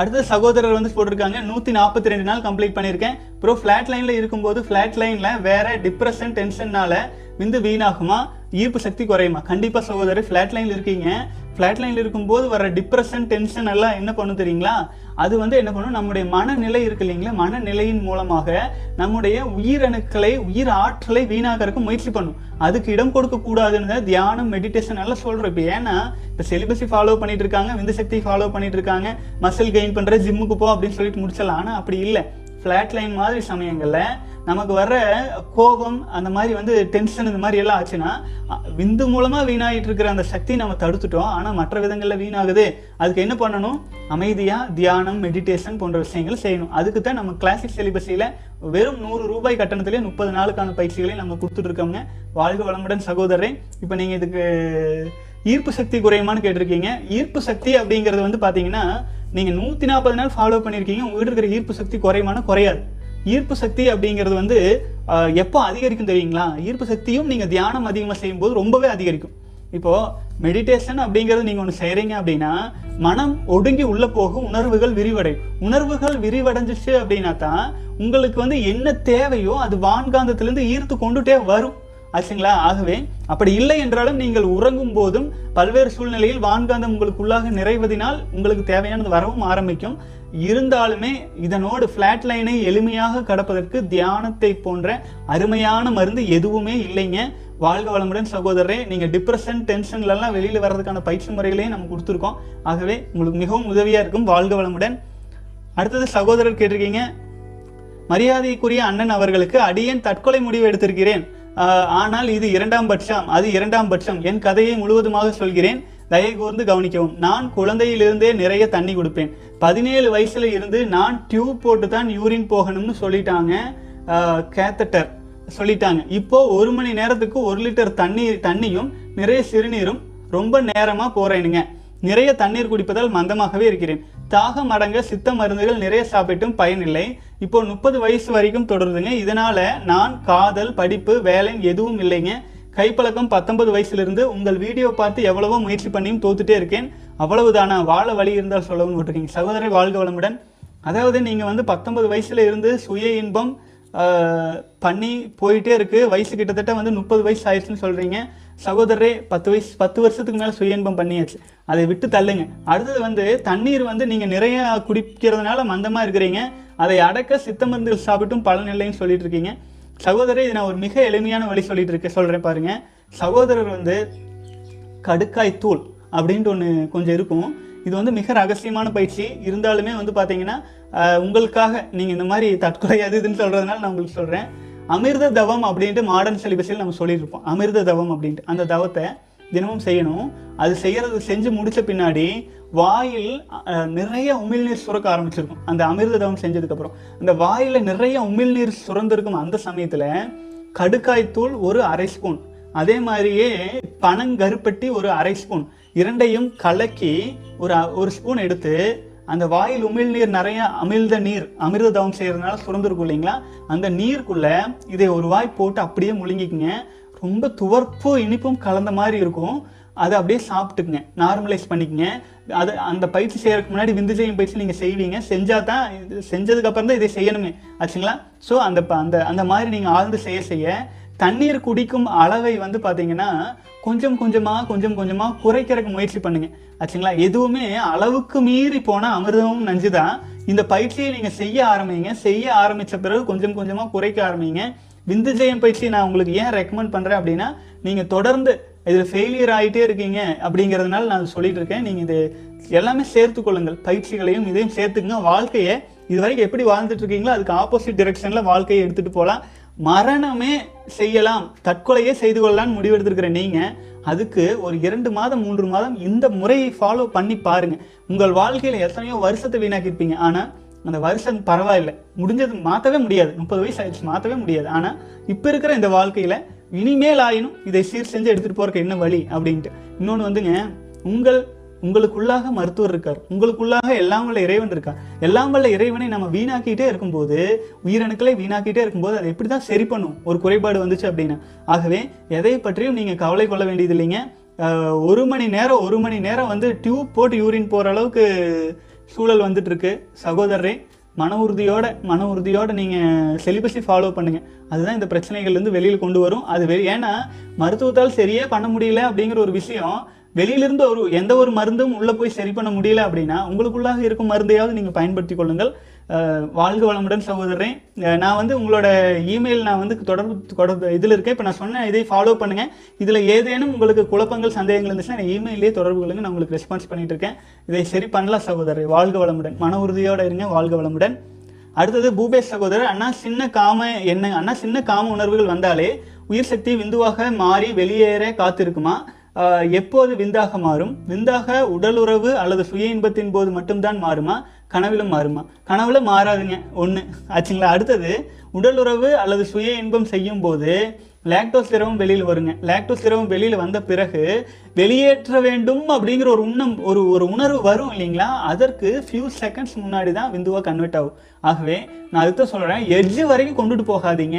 அடுத்த சகோதரர் வந்து போட்டிருக்காங்க. நூற்றி நாற்பத்தி ரெண்டு நாள் கம்ப்ளீட் பண்ணியிருக்கேன். ப்ரோ ஃப்ளாட் லைனில் இருக்கும்போது ஃப்ளாட் லைனில் வேற டிப்ரெஷன் டென்ஷன்னால விந்து வீணாகுமா? ஈர்ப்பு சக்தி குறையுமா? கண்டிப்பாக சகோதரர் ஃப்ளாட் லைனில் இருக்கீங்க. ஃப்ளாட் லைனில் இருக்கும்போது வர டிப்ரெஷன் டென்ஷன் எல்லாம் என்ன பண்ணும் தெரியுங்களா? அது வந்து என்ன பண்ணும்? நம்முடைய மனநிலை இருக்கு இல்லைங்களா? மனநிலையின் மூலமாக நம்முடைய உயிரணுக்களை உயிர் ஆற்றலை வீணாகிறதுக்கு முயற்சி பண்ணும். அதுக்கு இடம் கொடுக்க கூடாதுன்னு தியானம் மெடிடேஷன் எல்லாம் சொல்றோம். இப்போ ஏன்னா இப்போ செலிபஸை ஃபாலோ பண்ணிட்டு இருக்காங்க விந்து சக்தி ஃபாலோ பண்ணிட்டு இருக்காங்க மசில் கெயின் பண்ணுற ஜிம்முக்கு போ அப்படின்னு சொல்லிட்டு முடிச்சிடலாம். ஆனால் அப்படி இல்லை. ஃப்ளாட் லைன் மாதிரி சமயங்களில் நமக்கு வர்ற கோபம் அந்த மாதிரி வந்து டென்ஷன் இந்த மாதிரி எல்லாம் ஆச்சுன்னா விந்து மூலமாக வீணாகிட்டு இருக்கிற அந்த சக்தி நம்ம தடுத்துட்டோம். ஆனால் மற்ற விதங்களில் வீணாகுது. அதுக்கு என்ன பண்ணணும்? அமைதியாக தியானம் மெடிடேஷன் போன்ற விஷயங்கள் செய்யணும். அதுக்கு தான் நம்ம கிளாசிக் செலிபஸியில் வெறும் நூறு ரூபாய் கட்டணத்திலே முப்பது நாளுக்கான பயிற்சிகளை நம்ம கொடுத்துட்டு இருக்கோங்க வாழ்க வளமுடன் சகோதரரை. இப்போ நீங்கள் இதுக்கு ஈர்ப்பு சக்தி குறையுமான்னு கேட்டிருக்கீங்க. ஈர்ப்பு சக்தி அப்படிங்கிறது வந்து பார்த்தீங்கன்னா நீங்கள் நூற்றி நாற்பது நாள் ஃபாலோ பண்ணியிருக்கீங்க உங்கள்கிட்ட இருக்கிற ஈர்ப்பு சக்தி குறையுமானா குறையாது. ஈர்ப்பு சக்தி அப்படிங்கிறது வந்து எப்போ அதிகரிக்கும் தெரியுங்களா? ஈர்ப்பு சக்தியும் நீங்கள் தியானம் அதிகமாக செய்யும்போது ரொம்பவே அதிகரிக்கும். இப்போது மெடிடேஷன் அப்படிங்கிறது நீங்கள் ஒன்று செய்கிறீங்க அப்படின்னா மனம் ஒடுங்கி உள்ளே போகும் உணர்வுகள் விரிவடையும். உணர்வுகள் விரிவடைஞ்சிச்சு அப்படின்னா தான் உங்களுக்கு வந்து என்ன தேவையோ அது வான்காந்தத்துலேருந்து ஈர்த்து கொண்டுட்டே வரும். ஆச்சுங்களா? ஆகவே அப்படி இல்லை என்றாலும் நீங்கள் உறங்கும் போதும் பல்வேறு சூழ்நிலையில் வான்காந்தம் உங்களுக்குள்ளாக நிறைவதினால் உங்களுக்கு தேவையானது வரவும் ஆரம்பிக்கும். இருந்தாலுமே இதனோடு ஃப்ளாட் லைனை எளிமையாக கடப்பதற்கு தியானத்தை போன்ற அருமையான மருந்து எதுவுமே இல்லைங்க. வாழ்க வளமுடன் சகோதரரே நீங்கள் டிப்ரெஷன் டென்ஷன்லலாம் வெளியில் வர்றதுக்கான பயிற்சி முறைகளையும் நம்ம கொடுத்துருக்கோம். ஆகவே உங்களுக்கு மிகவும் உதவியாக இருக்கும். வாழ்க வளமுடன். அடுத்தது சகோதரர் கேட்டிருக்கீங்க மரியாதைக்குரிய அண்ணன் அவர்களுக்கு அடியேன் தற்கொலை முடிவு எடுத்திருக்கிறேன். ஆனால் இது இரண்டாம் பட்சம். அது இரண்டாம் பட்சம். என் கதையை முழுவதுமாக சொல்கிறேன். தயை கூர்ந்து கவனிக்கவும். நான் குழந்தையிலிருந்தே நிறைய தண்ணி கொடுப்பேன். பதினேழு வயசுல இருந்து நான் டியூப் போட்டு தான் யூரின் போகணும்னு சொல்லிட்டாங்க கேத்தட்டர். சொல்லிட்டாங்க. இப்போ ஒரு மணி நேரத்துக்கு ஒரு லிட்டர் தண்ணீர் தண்ணியும் நிறைய சிறுநீரும் ரொம்ப நேரமா போறேனுங்க. நிறைய தண்ணீர் குடிப்பதால் மந்தமாகவே இருக்கிறேன். தாகம் அடங்க சித்த மருந்துகள் நிறைய சாப்பிட்டும் பயனில்லை. இப்போ முப்பது வயசு வரைக்கும் தொடருதுங்க. இதனால நான் காதல் படிப்பு வேலை எதுவும் இல்லைங்க. கைப்பழக்கம் பத்தொன்பது வயசுலேருந்து உங்கள் வீடியோ பார்த்து எவ்வளவோ முயற்சி பண்ணியும் தோத்துட்டே இருக்கேன். அவ்வளவுதானா? வாழ வழி இருந்தால் சொல்லவும் விட்டுருக்கீங்க. சகோதரி வாழ்க வளமுடன். அதாவது நீங்கள் வந்து பத்தொன்பது வயசுல இருந்து சுய இன்பம் பண்ணி போயிட்டே இருக்குது வயசு கிட்டத்தட்ட வந்து முப்பது வயசு ஆயிடுச்சுன்னு சொல்கிறீங்க சகோதரரே பத்து வயசு பத்து வருஷத்துக்கு மேலே சுய இன்பம் பண்ணியாச்சு. அதை விட்டு தள்ளுங்க. அடுத்தது வந்து தண்ணீர் வந்து நீங்கள் நிறைய குடிக்கிறதுனால மந்தமாக இருக்கிறீங்க. அதை அடக்க சித்த மருந்துகள் சாப்பிட்டும் பலன் இல்லைன்னு சொல்லிட்டு இருக்கீங்க. சகோதரர் இது நான் ஒரு மிக எளிமையான வழி சொல்லிட்டு இருக்க சொல்கிறேன் பாருங்க. சகோதரர் வந்து கடுக்காய் தூள் அப்படின்ட்டு ஒன்று கொஞ்சம் இருக்கும். இது வந்து மிக ரகசியமான பயிற்சி. இருந்தாலுமே வந்து பார்த்தீங்கன்னா உங்களுக்காக நீங்கள் இந்த மாதிரி தற்கொலை அது இதுன்னு சொல்கிறதுனால நான் உங்களுக்கு சொல்கிறேன் அமிர்த தவம் அப்படின்ட்டு மாடர்ன் சிலிபஸில் நம்ம சொல்லியிருப்போம் அமிர்த தவம் அப்படின்ட்டு. அந்த தவத்தை தினமும் செய்யணும். அது செய்யறது செஞ்சு முடிச்ச பின்னாடி வாயில் நிறைய உமிழ்நீர் சுரக்க ஆரம்பிச்சிருக்கும். அந்த அமிர்ததவம் செஞ்சதுக்கப்புறம். அந்த வாயில நிறைய உமிழ்நீர் சுரந்திருக்கும் அந்த சமயத்தில் கடுக்காய் தூள் ஒரு அரை ஸ்பூன். அதே மாதிரியே பனங்கருப்பட்டி ஒரு அரை ஸ்பூன். இரண்டையும் கலக்கி ஒரு ஒரு ஸ்பூன் எடுத்து அந்த வாயில் உமிழ்நீர் நிறைய அமிழ்த நீர் அமிர்த தவம் செய்யறதுனால சுரந்திருக்கும் இல்லைங்களா? அந்த நீருக்குள்ள இதை ஒரு வாய் போட்டு அப்படியே முழுங்கிக்குங்க. ரொம்ப துவர்ப்பு இனிப்பும் கலந்த மாதிரி இருக்கும். அதை அப்படியே சாப்பிட்டுக்குங்க. நார்மலைஸ் பண்ணிக்கங்க. அது அந்த பயிற்சி செய்கிறதுக்கு முன்னாடி விந்து செய்யும் பயிற்சி நீங்கள் செய்வீங்க. செஞ்சால் தான் இது தான் இதை செய்யணுமே. ஆச்சுங்களா? ஸோ அந்த ப- அந்த அந்த மாதிரி நீங்கள் ஆழ்ந்து செய்ய செய்ய தண்ணீர் குடிக்கும் அளவை வந்து பார்த்தீங்கன்னா கொஞ்சம் கொஞ்சமாக கொஞ்சம் கொஞ்சமாக குறைக்கிறதுக்கு முயற்சி பண்ணுங்க. ஆச்சுங்களா? எதுவுமே அளவுக்கு மீறி போனால் அமிர்தமும் நஞ்சு தான் இந்த பயிற்சியை நீங்கள் செய்ய ஆரம்பிங்க. செய்ய ஆரம்பித்த பிறகு கொஞ்சம் கொஞ்சமாக குறைக்க ஆரம்பிங்க. விந்து ஜெயம் பயிற்சி நான் உங்களுக்கு ஏன் ரெக்கமெண்ட் பண்ணுறேன் அப்படின்னா நீங்கள் தொடர்ந்து இதில் ஃபெயிலியர் ஆகிட்டே இருக்கீங்க அப்படிங்கிறதுனால நான் சொல்லிட்டு இருக்கேன். நீங்கள் இது எல்லாமே சேர்த்து கொள்ளுங்கள். பயிற்சிகளையும் இதையும் சேர்த்துக்குங்க. வாழ்க்கையை இது வரைக்கும் எப்படி வாழ்ந்துட்டு இருக்கீங்களோ அதுக்கு ஆப்போசிட் டிரெக்ஷனில் வாழ்க்கையை எடுத்துகிட்டு போகலாம் மரணமே செய்யலாம். தற்கொலையே செய்து கொள்ளலாம்னு முடிவெடுத்திருக்கிற நீங்கள் அதுக்கு ஒரு இரண்டு மாதம் மூன்று மாதம் இந்த முறையை ஃபாலோ பண்ணி பாருங்கள் உங்கள் வாழ்க்கையில் எத்தனையோ வருஷத்தை வீணாக்கியிருப்பீங்க. ஆனால் அந்த வருஷம் பரவாயில்ல. முடிஞ்சது மாற்றவே முடியாது. முப்பது வயசு ஆயிடுச்சு மாற்றவே முடியாது. ஆனால் இப்போ இருக்கிற இந்த வாழ்க்கையில் இனிமேல் ஆயினும் இதை சீர் செஞ்சு எடுத்துகிட்டு போறதுக்கு என்ன வழி அப்படின்ட்டு. இன்னொன்று வந்துங்க உங்கள் உங்களுக்குள்ளாக மருத்துவர் இருக்கார். உங்களுக்குள்ளாக எல்லாம் வல்ல இறைவன் இருக்கார். எல்லாம் வல்ல இறைவனை நம்ம வீணாக்கிட்டே இருக்கும்போது உயிரணுக்களை வீணாக்கிட்டே இருக்கும்போது அதை எப்படி தான் சரி பண்ணும்? ஒரு குறைபாடு வந்துச்சு அப்படின்னா. ஆகவே எதை பற்றியும் நீங்கள் கவலை கொள்ள வேண்டியது இல்லைங்க ஒரு மணி நேரம் ஒரு மணி நேரம் வந்து டியூப் போட்டு யூரின் போகிற அளவுக்கு சூழல் வந்துட்டுருக்கு. சகோதரரே மன உறுதியோட மன உறுதியோட நீங்கள் செலிபஸை ஃபாலோ பண்ணுங்கள் அதுதான் இந்த பிரச்சனைகள்லேருந்து வெளியில் கொண்டு வரும். அது வெளி ஏன்னா மருத்துவத்தால் சரியே பண்ண முடியல அப்படிங்கிற ஒரு விஷயம் வெளியிலிருந்து ஒரு எந்த ஒரு மருந்தும் உள்ளே போய் சரி பண்ண முடியல அப்படின்னா உங்களுக்குள்ளாக இருக்கும் மருந்தையாவது நீங்கள் பயன்படுத்தி கொள்ளுங்கள். வாழ்க வளமுடன் சகோதரரே. நான் வந்து உங்களோட இமெயில் நான் வந்து தொடர்பு தொடர்பு இதில் இருக்கேன். இப்போ நான் சொன்ன இதை ஃபாலோ பண்ணுங்கள் இதில் ஏதேனும் உங்களுக்கு குழப்பங்கள் சந்தேகங்கள் இருந்துச்சுன்னா நான் இமெயிலே தொடர்பு கொள்ளுங்க. நான் உங்களுக்கு ரெஸ்பான்ஸ் பண்ணிட்டு இருக்கேன். இதை சரி பண்ணலாம் சகோதரர். வாழ்க வளமுடன். மன உறுதியோடு இருங்க. வாழ்க வளமுடன். அடுத்தது பூபேஷ் சகோதரர் அண்ணா சின்ன காம என்ன அண்ணா சின்ன காம உணர்வுகள் வந்தாலே உயிர் சக்தி விந்துவாக மாறி வெளியேற காத்திருக்குமா? எப்போது விந்தாக மாறும்? விந்தாக உடலுறவு அல்லது சுய இன்பத்தின் போது மட்டும்தான் மாறுமா? கனவிலும் மாறுமா? கனவுல மாறாதுங்க. ஒன்று ஆச்சுங்களா? அடுத்தது உடல் உறவு அல்லது சுய இன்பம் செய்யும் போது லாக்டோஸ் திரவம் வெளியில் வருங்க. லாக்டோஸ் திரவம் வெளியில் வந்த பிறகு வெளியேற்ற வேண்டும் அப்படிங்கிற ஒரு உண்ணம் ஒரு ஒரு உணர்வு வரும் இல்லைங்களா? அதற்கு ஃபியூ செகண்ட்ஸ் முன்னாடி தான் விந்துவா கன்வெர்ட் ஆகும். ஆகவே நான் அதுதான் சொல்கிறேன் எட்ஜு வரைக்கும் கொண்டுட்டு போகாதீங்க.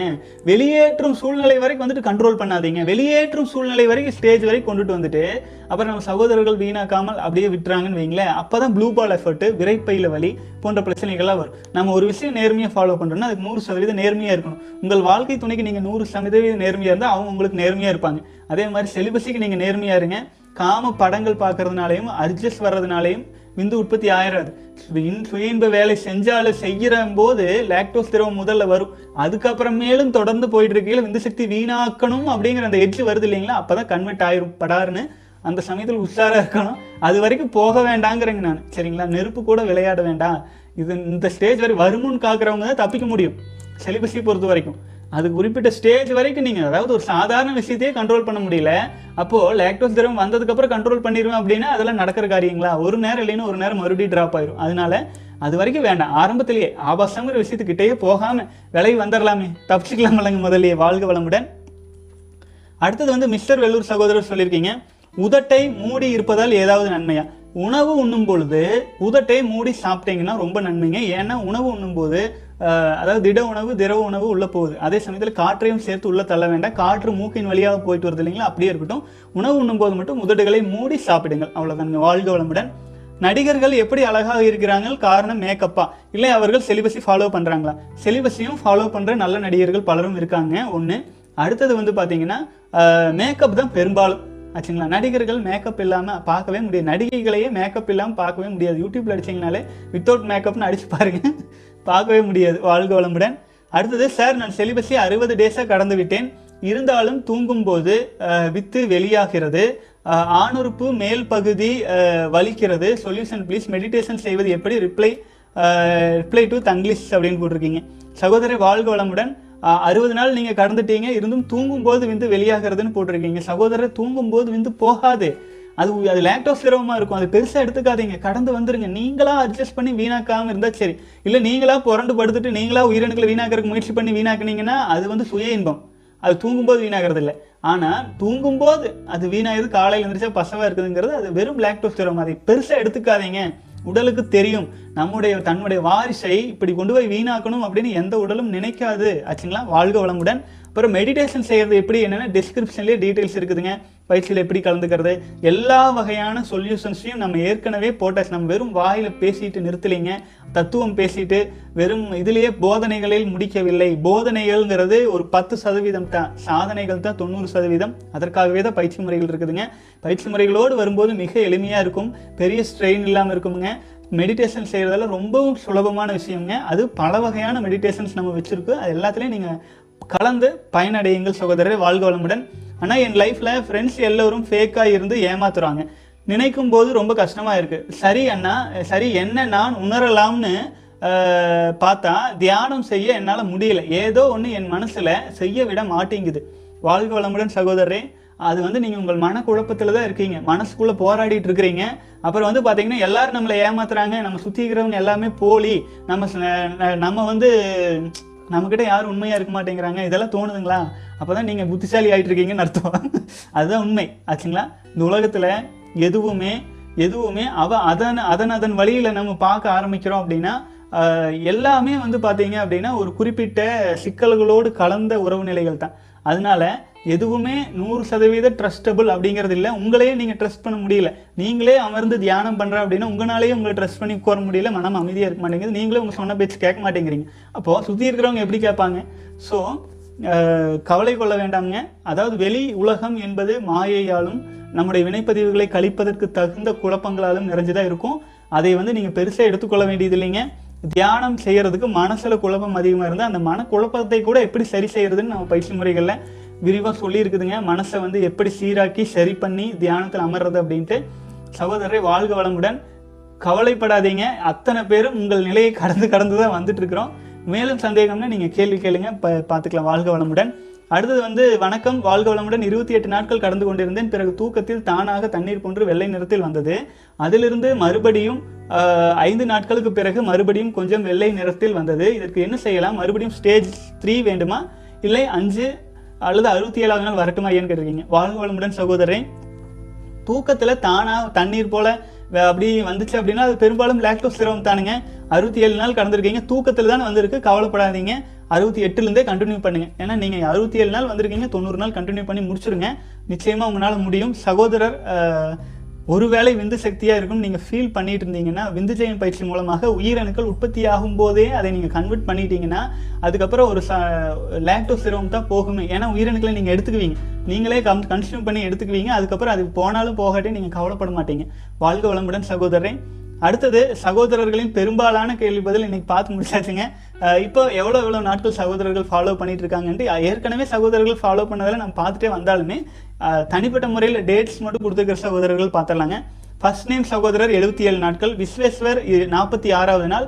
வெளியேற்றும் சூழ்நிலை வரைக்கும் வந்துட்டு கண்ட்ரோல் பண்ணாதீங்க. வெளியேற்றும் சூழ்நிலை வரைக்கும் ஸ்டேஜ் வரைக்கும் கொண்டுட்டு வந்துட்டு அப்புறம் நம்ம சகோதரர்கள் வீணாக்காமல் அப்படியே விட்டுறாங்கன்னு வைங்களேன் அப்போ தான் ப்ளூ பால் எஃபர்ட்டு விரைப்பையில் வலி போன்ற பிரச்சனைகள்லாம் வரும். நம்ம ஒரு விஷயம் நேர்மையாக ஃபாலோ பண்ணுறோம்னா அதுக்கு நூறு சதவீதம் நேர்மையாக இருக்கணும். உங்கள் வாழ்க்கை துணைக்கு நீங்கள் நூறு சதவீதம் நேர்மையாக இருந்தால் அவங்க உங்களுக்கு நேர்மையாக இருப்பாங்க. அதே மாதிரி செலிபஸுக்கு நீங்கள் நேர்மையாக இருங்க. காம படங்கள் பார்க்கறதுனாலையும் அட்ஜஸ்ட் வர்றதுனாலையும் விந்து உற்பத்தி ஆயிடாது இன் சுய இன்ப வேலை செஞ்சாலும் செய்கிற போது லாக்டோஸ் திரவம் முதல்ல வரும். அதுக்கப்புறம் மேலும் தொடர்ந்து போயிட்டு இருக்கையில் விந்து சக்தி வீணாக்கணும் அப்படிங்கிற அந்த எட்ஜ் வருது இல்லைங்களா? அப்போ தான் கன்வெர்ட் ஆயிரும். படாருன்னு அந்த சமயத்தில் உஷாராக இருக்கணும். அது வரைக்கும் போக வேண்டாங்கிறேங்க நான். சரிங்களா? நெருப்பு கூட விளையாட வேண்டாம். இது இந்த ஸ்டேஜ் வரை வருமுன்னு காக்குறவங்க தான் தப்பிக்க முடியும். செலிபஸை பொறுத்த வரைக்கும் அது குறிப்பிட்ட ஸ்டேஜ் வரைக்கும் நீங்கள் அதாவது ஒரு சாதாரண விஷயத்தையே கண்ட்ரோல் பண்ண முடியல. அப்போ லாக்டோஸ் திரவம் வந்ததுக்கப்புறம் கண்ட்ரோல் பண்ணிடுவேன் அப்படின்னா அதெல்லாம் நடக்கிற காரியங்களா? ஒரு நேரம் இல்லைன்னா ஒரு நேரம் மறுபடியும் ட்ராப் ஆயிரும். அதனால அது வரைக்கும் வேண்டாம். ஆரம்பத்திலேயே ஆபாசங்கிற விஷயத்துக்கிட்டேயே போகாமல் விலகி வந்துடலாமே தப்பிச்சுக்கலாம் இல்லைங்க முதல்லயே. வாழ்க வளமுடன். அடுத்தது வந்து மிஸ்டர் வெள்ளூர் சகோதரர் சொல்லியிருக்கீங்க உதட்டை மூடி இருப்பதால் ஏதாவது நன்மையா? உணவு உண்ணும் பொழுது உதட்டை மூடி சாப்பிட்டீங்கன்னா ரொம்ப நன்மைங்க. ஏன்னா உணவு உண்ணும் போது அதாவது திட உணவு திரவ உணவு உள்ளே போகுது. அதே சமயத்தில் காற்றையும் சேர்த்து உள்ளே தள்ள வேண்டாம். காற்று மூக்கின் வழியாக போயிட்டு வருது இல்லைங்களா? அப்படியே இருக்கட்டும். உணவு உண்ணும் போது மட்டும் உதடுகளை மூடி சாப்பிடுங்கள். அவ்வளோதாங்க வாழ்க வளமுடன். நடிகர்கள் எப்படி அழகாக இருக்கிறாங்க காரணம் மேக்கப்பா. இல்லை அவர்கள் செலிபஸை ஃபாலோ பண்ணுறாங்களா செலிபஸையும் ஃபாலோ பண்ணுற நல்ல நடிகர்கள் பலரும் இருக்காங்க. ஒன்று அடுத்தது வந்து பார்த்தீங்கன்னா மேக்கப் தான் பெரும்பாலும். ஆச்சுங்களா? நடிகர்கள் மேக்கப் இல்லாமல் பார்க்கவே முடியாது. நடிகைகளையே மேக்கப் இல்லாமல் பார்க்கவே முடியாது. யூடியூப்பில் அடிச்சிங்கனாலே வித்தவுட் மேக்கப்னு அடிச்சு பாருங்க. பார்க்கவே முடியாது. வாழ்க வளமுடன். அடுத்தது சார் நான் செலிபஸை அறுபது டேஸாக கடந்து விட்டேன் இருந்தாலும் தூங்கும்போது வித்து வெளியாகிறது. ஆணுறுப்பு மேல் பகுதி வலிக்கிறது. சொல்யூஷன் ப்ளீஸ் மெடிடேஷன் செய்வது எப்படி? ரிப்ளை ரிப்ளை டு தங்கிலீஷ் அப்படின்னு போட்டிருக்கீங்க. சகோதரி வாழ்க வளமுடன். அறுபது நாள் நீங்கள் கடந்துட்டீங்க. இருந்தும் தூங்கும்போது விந்து வெளியாகிறதுன்னு போட்டிருக்கீங்க. சகோதரர் தூங்கும்போது விந்து போகாது. அது அது லாக்டோஸ் திரவமாக இருக்கும். அது பெருசாக எடுத்துக்காதீங்க. கடந்து வந்துருங்க. நீங்களாக அட்ஜஸ்ட் பண்ணி வீணாக்காமல் இருந்தால் சரி. இல்லை நீங்களா புரண்டு படுத்துட்டு நீங்களாக உயிரணுக்களை வீணாக்கிறதுக்கு முயற்சி பண்ணி வீணாக்குனீங்கன்னா அது வந்து சுய இன்பம். அது தூங்கும்போது வீணாகிறது இல்லை. ஆனால் தூங்கும்போது அது வீணாகிறது காலையில் எழுந்திரிச்சா பசவாக இருக்குதுங்கிறது அது வெறும் லாக்டோஸ் திரவம் அதை பெருசாக எடுத்துக்காதீங்க. உடலுக்கு தெரியும். நம்முடைய தன்னுடைய வாரிசை இப்படி கொண்டு போய் வீணாக்கணும் அப்படின்னு எந்த உடலும் நினைக்காது. ஆச்சுங்களா? வாழ்க வளமுடன். அப்புறம் மெடிடேஷன் செய்கிறது எப்படி? என்னென்னா டிஸ்கிரிப்ஷன்லேயே டீட்டெயில்ஸ் இருக்குதுங்க. பயிற்சியில் எப்படி கலந்துக்கிறது? எல்லா வகையான சொல்யூஷன்ஸையும் நம்ம ஏற்கனவே போட்டாச்சு. நம்ம வெறும் வாயில் பேசிட்டு நிறுத்தலைங்க. தத்துவம் பேசிட்டு வெறும் இதுலேயே போதனைகளில் முடிக்கவில்லை. போதனைகள்ங்கிறது ஒரு பத்து சதவீதம் தான். சாதனைகள் தான் தொண்ணூறு சதவீதம். அதற்காகவே தான் பயிற்சி முறைகள் இருக்குதுங்க. பயிற்சி முறைகளோடு வரும்போது மிக எளிமையாக இருக்கும். பெரிய ஸ்ட்ரெயின் இல்லாமல் இருக்குமுங்க. மெடிடேஷன் செய்கிறதெல்லாம் ரொம்பவும் சுலபமான விஷயங்க அது பல வகையான மெடிடேஷன்ஸ் நம்ம வச்சுருக்கோம் அது எல்லாத்துலேயும் நீங்கள் கலந்து பயனடையுங்கள் சகோதரரை வாழ்க வளமுடன். ஆனால் என் லைஃப்பில் ஃப்ரெண்ட்ஸ் எல்லோரும் ஃபேக்காக இருந்து ஏமாத்துறாங்க. நினைக்கும் போது ரொம்ப கஷ்டமாக இருக்குது சரி அண்ணா சரி என்ன நான் உணரலாம்னு பார்த்தா தியானம் செய்ய என்னால் முடியல. ஏதோ ஒன்று என் மனசில் செய்ய விட மாட்டேங்குது. வாழ்க வளமுடன் சகோதரரே. அது வந்து நீங்கள் உங்கள் மனக்குழப்பத்தில் தான் இருக்கீங்க. மனசுக்குள்ளே போராடிட்டு இருக்கிறீங்க. அப்புறம் வந்து பார்த்தீங்கன்னா எல்லாரும் நம்மளை ஏமாத்துறாங்க. நம்ம சுற்றி இருக்கிறவங்க எல்லாமே போலி. நம்ம நம்ம வந்து நம்மக்கிட்ட யாரும் உண்மையாக இருக்க மாட்டேங்கிறாங்க. இதெல்லாம் தோணுதுங்களா? அப்போ தான் நீங்கள் புத்திசாலி ஆகிட்டு இருக்கீங்கன்னு அர்த்தம். அதுதான் உண்மை. ஆச்சுங்களா? இந்த உலகத்தில் எதுவுமே எதுவுமே அவ அதன் அதன் அதன் வழியில் நம்ம பார்க்க ஆரம்பிக்கிறோம் அப்படின்னா எல்லாமே வந்து பார்த்தீங்க அப்படின்னா ஒரு குறிப்பிட்ட சிக்கல்களோடு கலந்த உறவு நிலைகள் தான். அதனால எதுவுமே நூறு சதவீத ட்ரஸ்டபுள் அப்படிங்கிறது இல்லை. உங்களையே நீங்கள் ட்ரஸ்ட் பண்ண முடியல. நீங்களே அமர்ந்து தியானம் பண்ணுற அப்படின்னா உங்களாலேயே உங்களை ட்ரஸ்ட் பண்ணி உட்கார முடியல. மனம் அமைதியாக இருக்க மாட்டேங்குது. நீங்களே உங்கள் சொன்ன பேச்சு கேட்க மாட்டேங்கிறீங்க. அப்போது சுற்றி இருக்கிறவங்க எப்படி கேட்பாங்க? ஸோ கவலை கொள்ள வேண்டாம்ங்க. அதாவது வெளி உலகம் என்பது மாயையாலும் நம்முடைய வினைப்பதிவுகளை கழிப்பதற்கு தகுந்த குழப்பங்களாலும் நிறைஞ்சுதான் இருக்கும். அதை வந்து நீங்கள் பெருசாக எடுத்துக்கொள்ள வேண்டியது இல்லைங்க. தியானம் செய்கிறதுக்கு மனசில் குழப்பம் அதிகமாக இருந்தால் அந்த மன குழப்பத்தை கூட எப்படி சரி செய்கிறதுன்னு நம்ம பயிற்சி முறைகளில் விரிவாக சொல்லியிருக்குதுங்க. மனசை வந்து எப்படி சீராக்கி சரி பண்ணி தியானத்தில் அமர்றது அப்படின்ட்டு சகோதரரை வாழ்க வளமுடன். கவலைப்படாதீங்க. அத்தனை பேரும் உங்கள் நிலையை கடந்து கடந்து தான் வந்துட்டு இருக்கிறோம் மேலும் சந்தேகம்னா நீங்கள் கேள்வி கேளுங்க. ப- பார்த்துக்கலாம். வாழ்க வளமுடன். அடுத்தது வந்து வணக்கம். வாழ்க வளமுடன். இருபத்தி எட்டு நாட்கள் கடந்து கொண்டிருந்தேன். பிறகு தூக்கத்தில் தானாக தண்ணீர் போன்று வெள்ளை நிறத்தில் வந்தது. அதிலிருந்து மறுபடியும் ஐந்து நாட்களுக்கு பிறகு மறுபடியும் கொஞ்சம் வெள்ளை நிறத்தில் வந்தது. இதற்கு என்ன செய்யலாம்? மறுபடியும் ஸ்டேஜ் த்ரீ வேண்டுமா? இல்லை அஞ்சு அல்லது அறுபத்தி ஏழாவது நாள் வரட்டுமா ஏன்னு கேட்டிருக்கீங்க. வாழ்க வளமுடன் சகோதரன் தூக்கத்தில் தானாக தண்ணீர் போல அப்படி வந்துச்சு அப்படின்னா அது பெரும்பாலும் லாக்டோஸ் சிரமம் தானுங்க. அறுபத்தி ஏழு நாள் கடந்திருக்கீங்க. தூக்கத்தில் தான் வந்திருக்கு. கவலைப்படாதீங்க. அறுபத்தி எட்டுலேருந்தே கண்டினியூ பண்ணுங்க. ஏன்னா நீங்கள் அறுபத்தி ஏழு நாள் வந்திருக்கீங்க. தொண்ணூறு நாள் கண்டினியூ பண்ணி முடிச்சிருங்க. நிச்சயமா உங்களால் முடியும். சகோதரர் ஒருவேளை விந்து சக்தியாக இருக்கும் நீங்கள் ஃபீல் பண்ணிட்டு இருந்தீங்கன்னா விந்து ஜெயம் பயிற்சி மூலமாக உயிரணுக்கள் உற்பத்தி ஆகும் போதே அதை நீங்கள் கன்வெர்ட் பண்ணிட்டீங்கன்னா அதுக்கப்புறம் ஒரு ச லேக்டோ சிரமம் தான் போகுமே. ஏன்னா உயிரணுக்களை நீங்கள் எடுத்துக்குவீங்க. நீங்களே கம் கன்சியூம் பண்ணி எடுத்துக்குவீங்க. அதுக்கப்புறம் அது போனாலும் போகாட்டே நீங்கள் கவலைப்பட மாட்டீங்க. வாழ்க வளமுடன் சகோதரன் அடுத்தது சகோதரர்களின் பெரும்பாலான கேள்வி பதில் இன்னைக்கு பார்த்து முடிச்சாச்சுங்க. இப்போ எவ்வளோ எவ்வளோ நாட்கள் சகோதரர்கள் ஃபாலோ பண்ணிட்டு இருக்காங்கன்ட்டு ஏற்கனவே சகோதரர்கள் ஃபாலோ பண்ணதில் நம்ம பார்த்துட்டே வந்தாலுமே தனிப்பட்ட முறையில் டேட்ஸ் மட்டும் கொடுத்துருக்கிற சகோதரர்கள் பார்த்துடலாங்க. ஃபர்ஸ்ட் நேம் சகோதரர் எழுபத்தி ஏழு நாட்கள் விஸ்வேஸ்வர் நாற்பத்தி ஆறாவது நாள்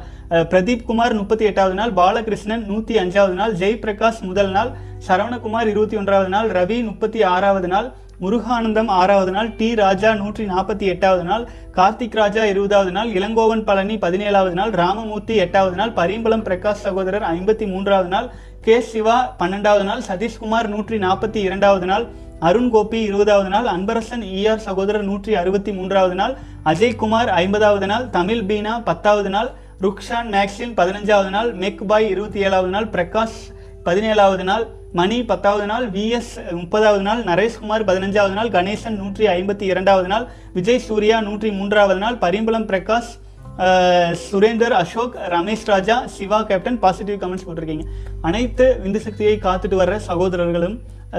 பிரதீப் குமார் முப்பத்தி எட்டாவது நாள் பாலகிருஷ்ணன் நூற்றி அஞ்சாவது நாள் ஜெய் பிரகாஷ் முதல் நாள் சரவணகுமார் இருபத்தி ஒன்றாவது நாள் ரவி முப்பத்தி ஆறாவது நாள் முருகானந்தம் ஆறாவது நாள் டி. ராஜா நூற்றி நாற்பத்தி எட்டாவது நாள் கார்த்திக் ராஜா இருபதாவது நாள் இளங்கோவன் பழனி பதினேழாவது நாள் ராமமூர்த்தி எட்டாவது நாள் பரிம்பளம் பிரகாஷ் சகோதரர் ஐம்பத்தி மூன்றாவது நாள் கே. சிவா பன்னெண்டாவது நாள் சதீஷ்குமார் நூற்றி நாற்பத்தி இரண்டாவது நாள் அருண் கோபி இருபதாவது நாள் அன்பரசன் ஈஆர் சகோதரர் நூற்றி அறுபத்தி மூன்றாவது நாள் அஜய்குமார் ஐம்பதாவது நாள் தமிழ் பீனா பத்தாவது நாள் ருக்ஷான் மேக்ஸின் பதினஞ்சாவது நாள் மெக் பாய் இருபத்தி ஏழாவது நாள் பிரகாஷ் பதினேழாவது நாள் மணி பத்தாவது நாள் விஎஸ் முப்பதாவது நாள் நரேஷ்குமார் பதினஞ்சாவது நாள் கணேசன் நூற்றி ஐம்பத்தி இரண்டாவது நாள் விஜய் சூர்யா நூற்றி மூன்றாவது நாள் பரிம்பளம் Prakash Surender Ashok Ramesh Raja Siva captain positive comments போட்டிருக்கீங்க. அனைத்து விந்து சக்தியை காத்துட்டு வர்ற சகோதரர்களும்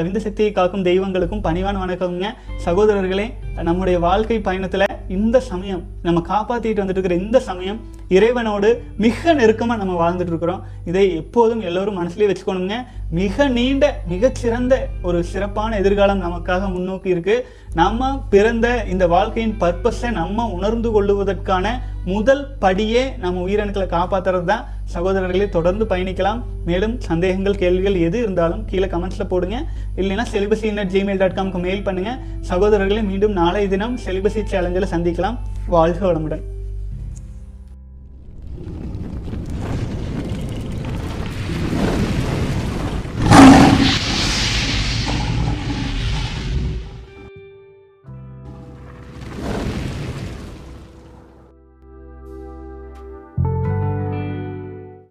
விந்து சக்தியை காக்கும் தெய்வங்களுக்கும் பணிவான வணக்கம்ங்க. சகோதரர்களே நம்முடைய வாழ்க்கை பயணத்தில் இந்த சமயம் நம்ம காப்பாற்றிட்டு வந்துட்டு இருக்கிற இந்த சமயம் இறைவனோடு மிக நெருக்கமாக நம்ம வாழ்ந்துட்டு இருக்கிறோம். இதை எப்போதும் எல்லோரும் மனசுலேயே வச்சுக்கணுங்க. மிக நீண்ட மிகச்சிறந்த ஒரு சிறப்பான எதிர்காலம் நமக்காக முன்னோக்கி இருக்கு. நம்ம பிறந்த இந்த வாழ்க்கையின் பர்பஸை நம்ம உணர்ந்து கொள்ளுவதற்கான முதல் படியே நம்ம உயிரணுக்களை காப்பாத்துறது தான் சகோதரர்களே தொடர்ந்து பயணிக்கலாம். மேலும் சந்தேகங்கள் கேள்விகள் எது இருந்தாலும் கீழே கமெண்ட்ஸில் போடுங்க. இல்லைன்னா செலிபசி நட் ஜிமெயில் டாட் காம்க்கு மெயில் பண்ணுங்கள் சகோதரர்களை மீண்டும் நாளை தினம் செலிபசி சேலஞ்சில் சந்திக்கலாம். வாழ்க வளமுடன்.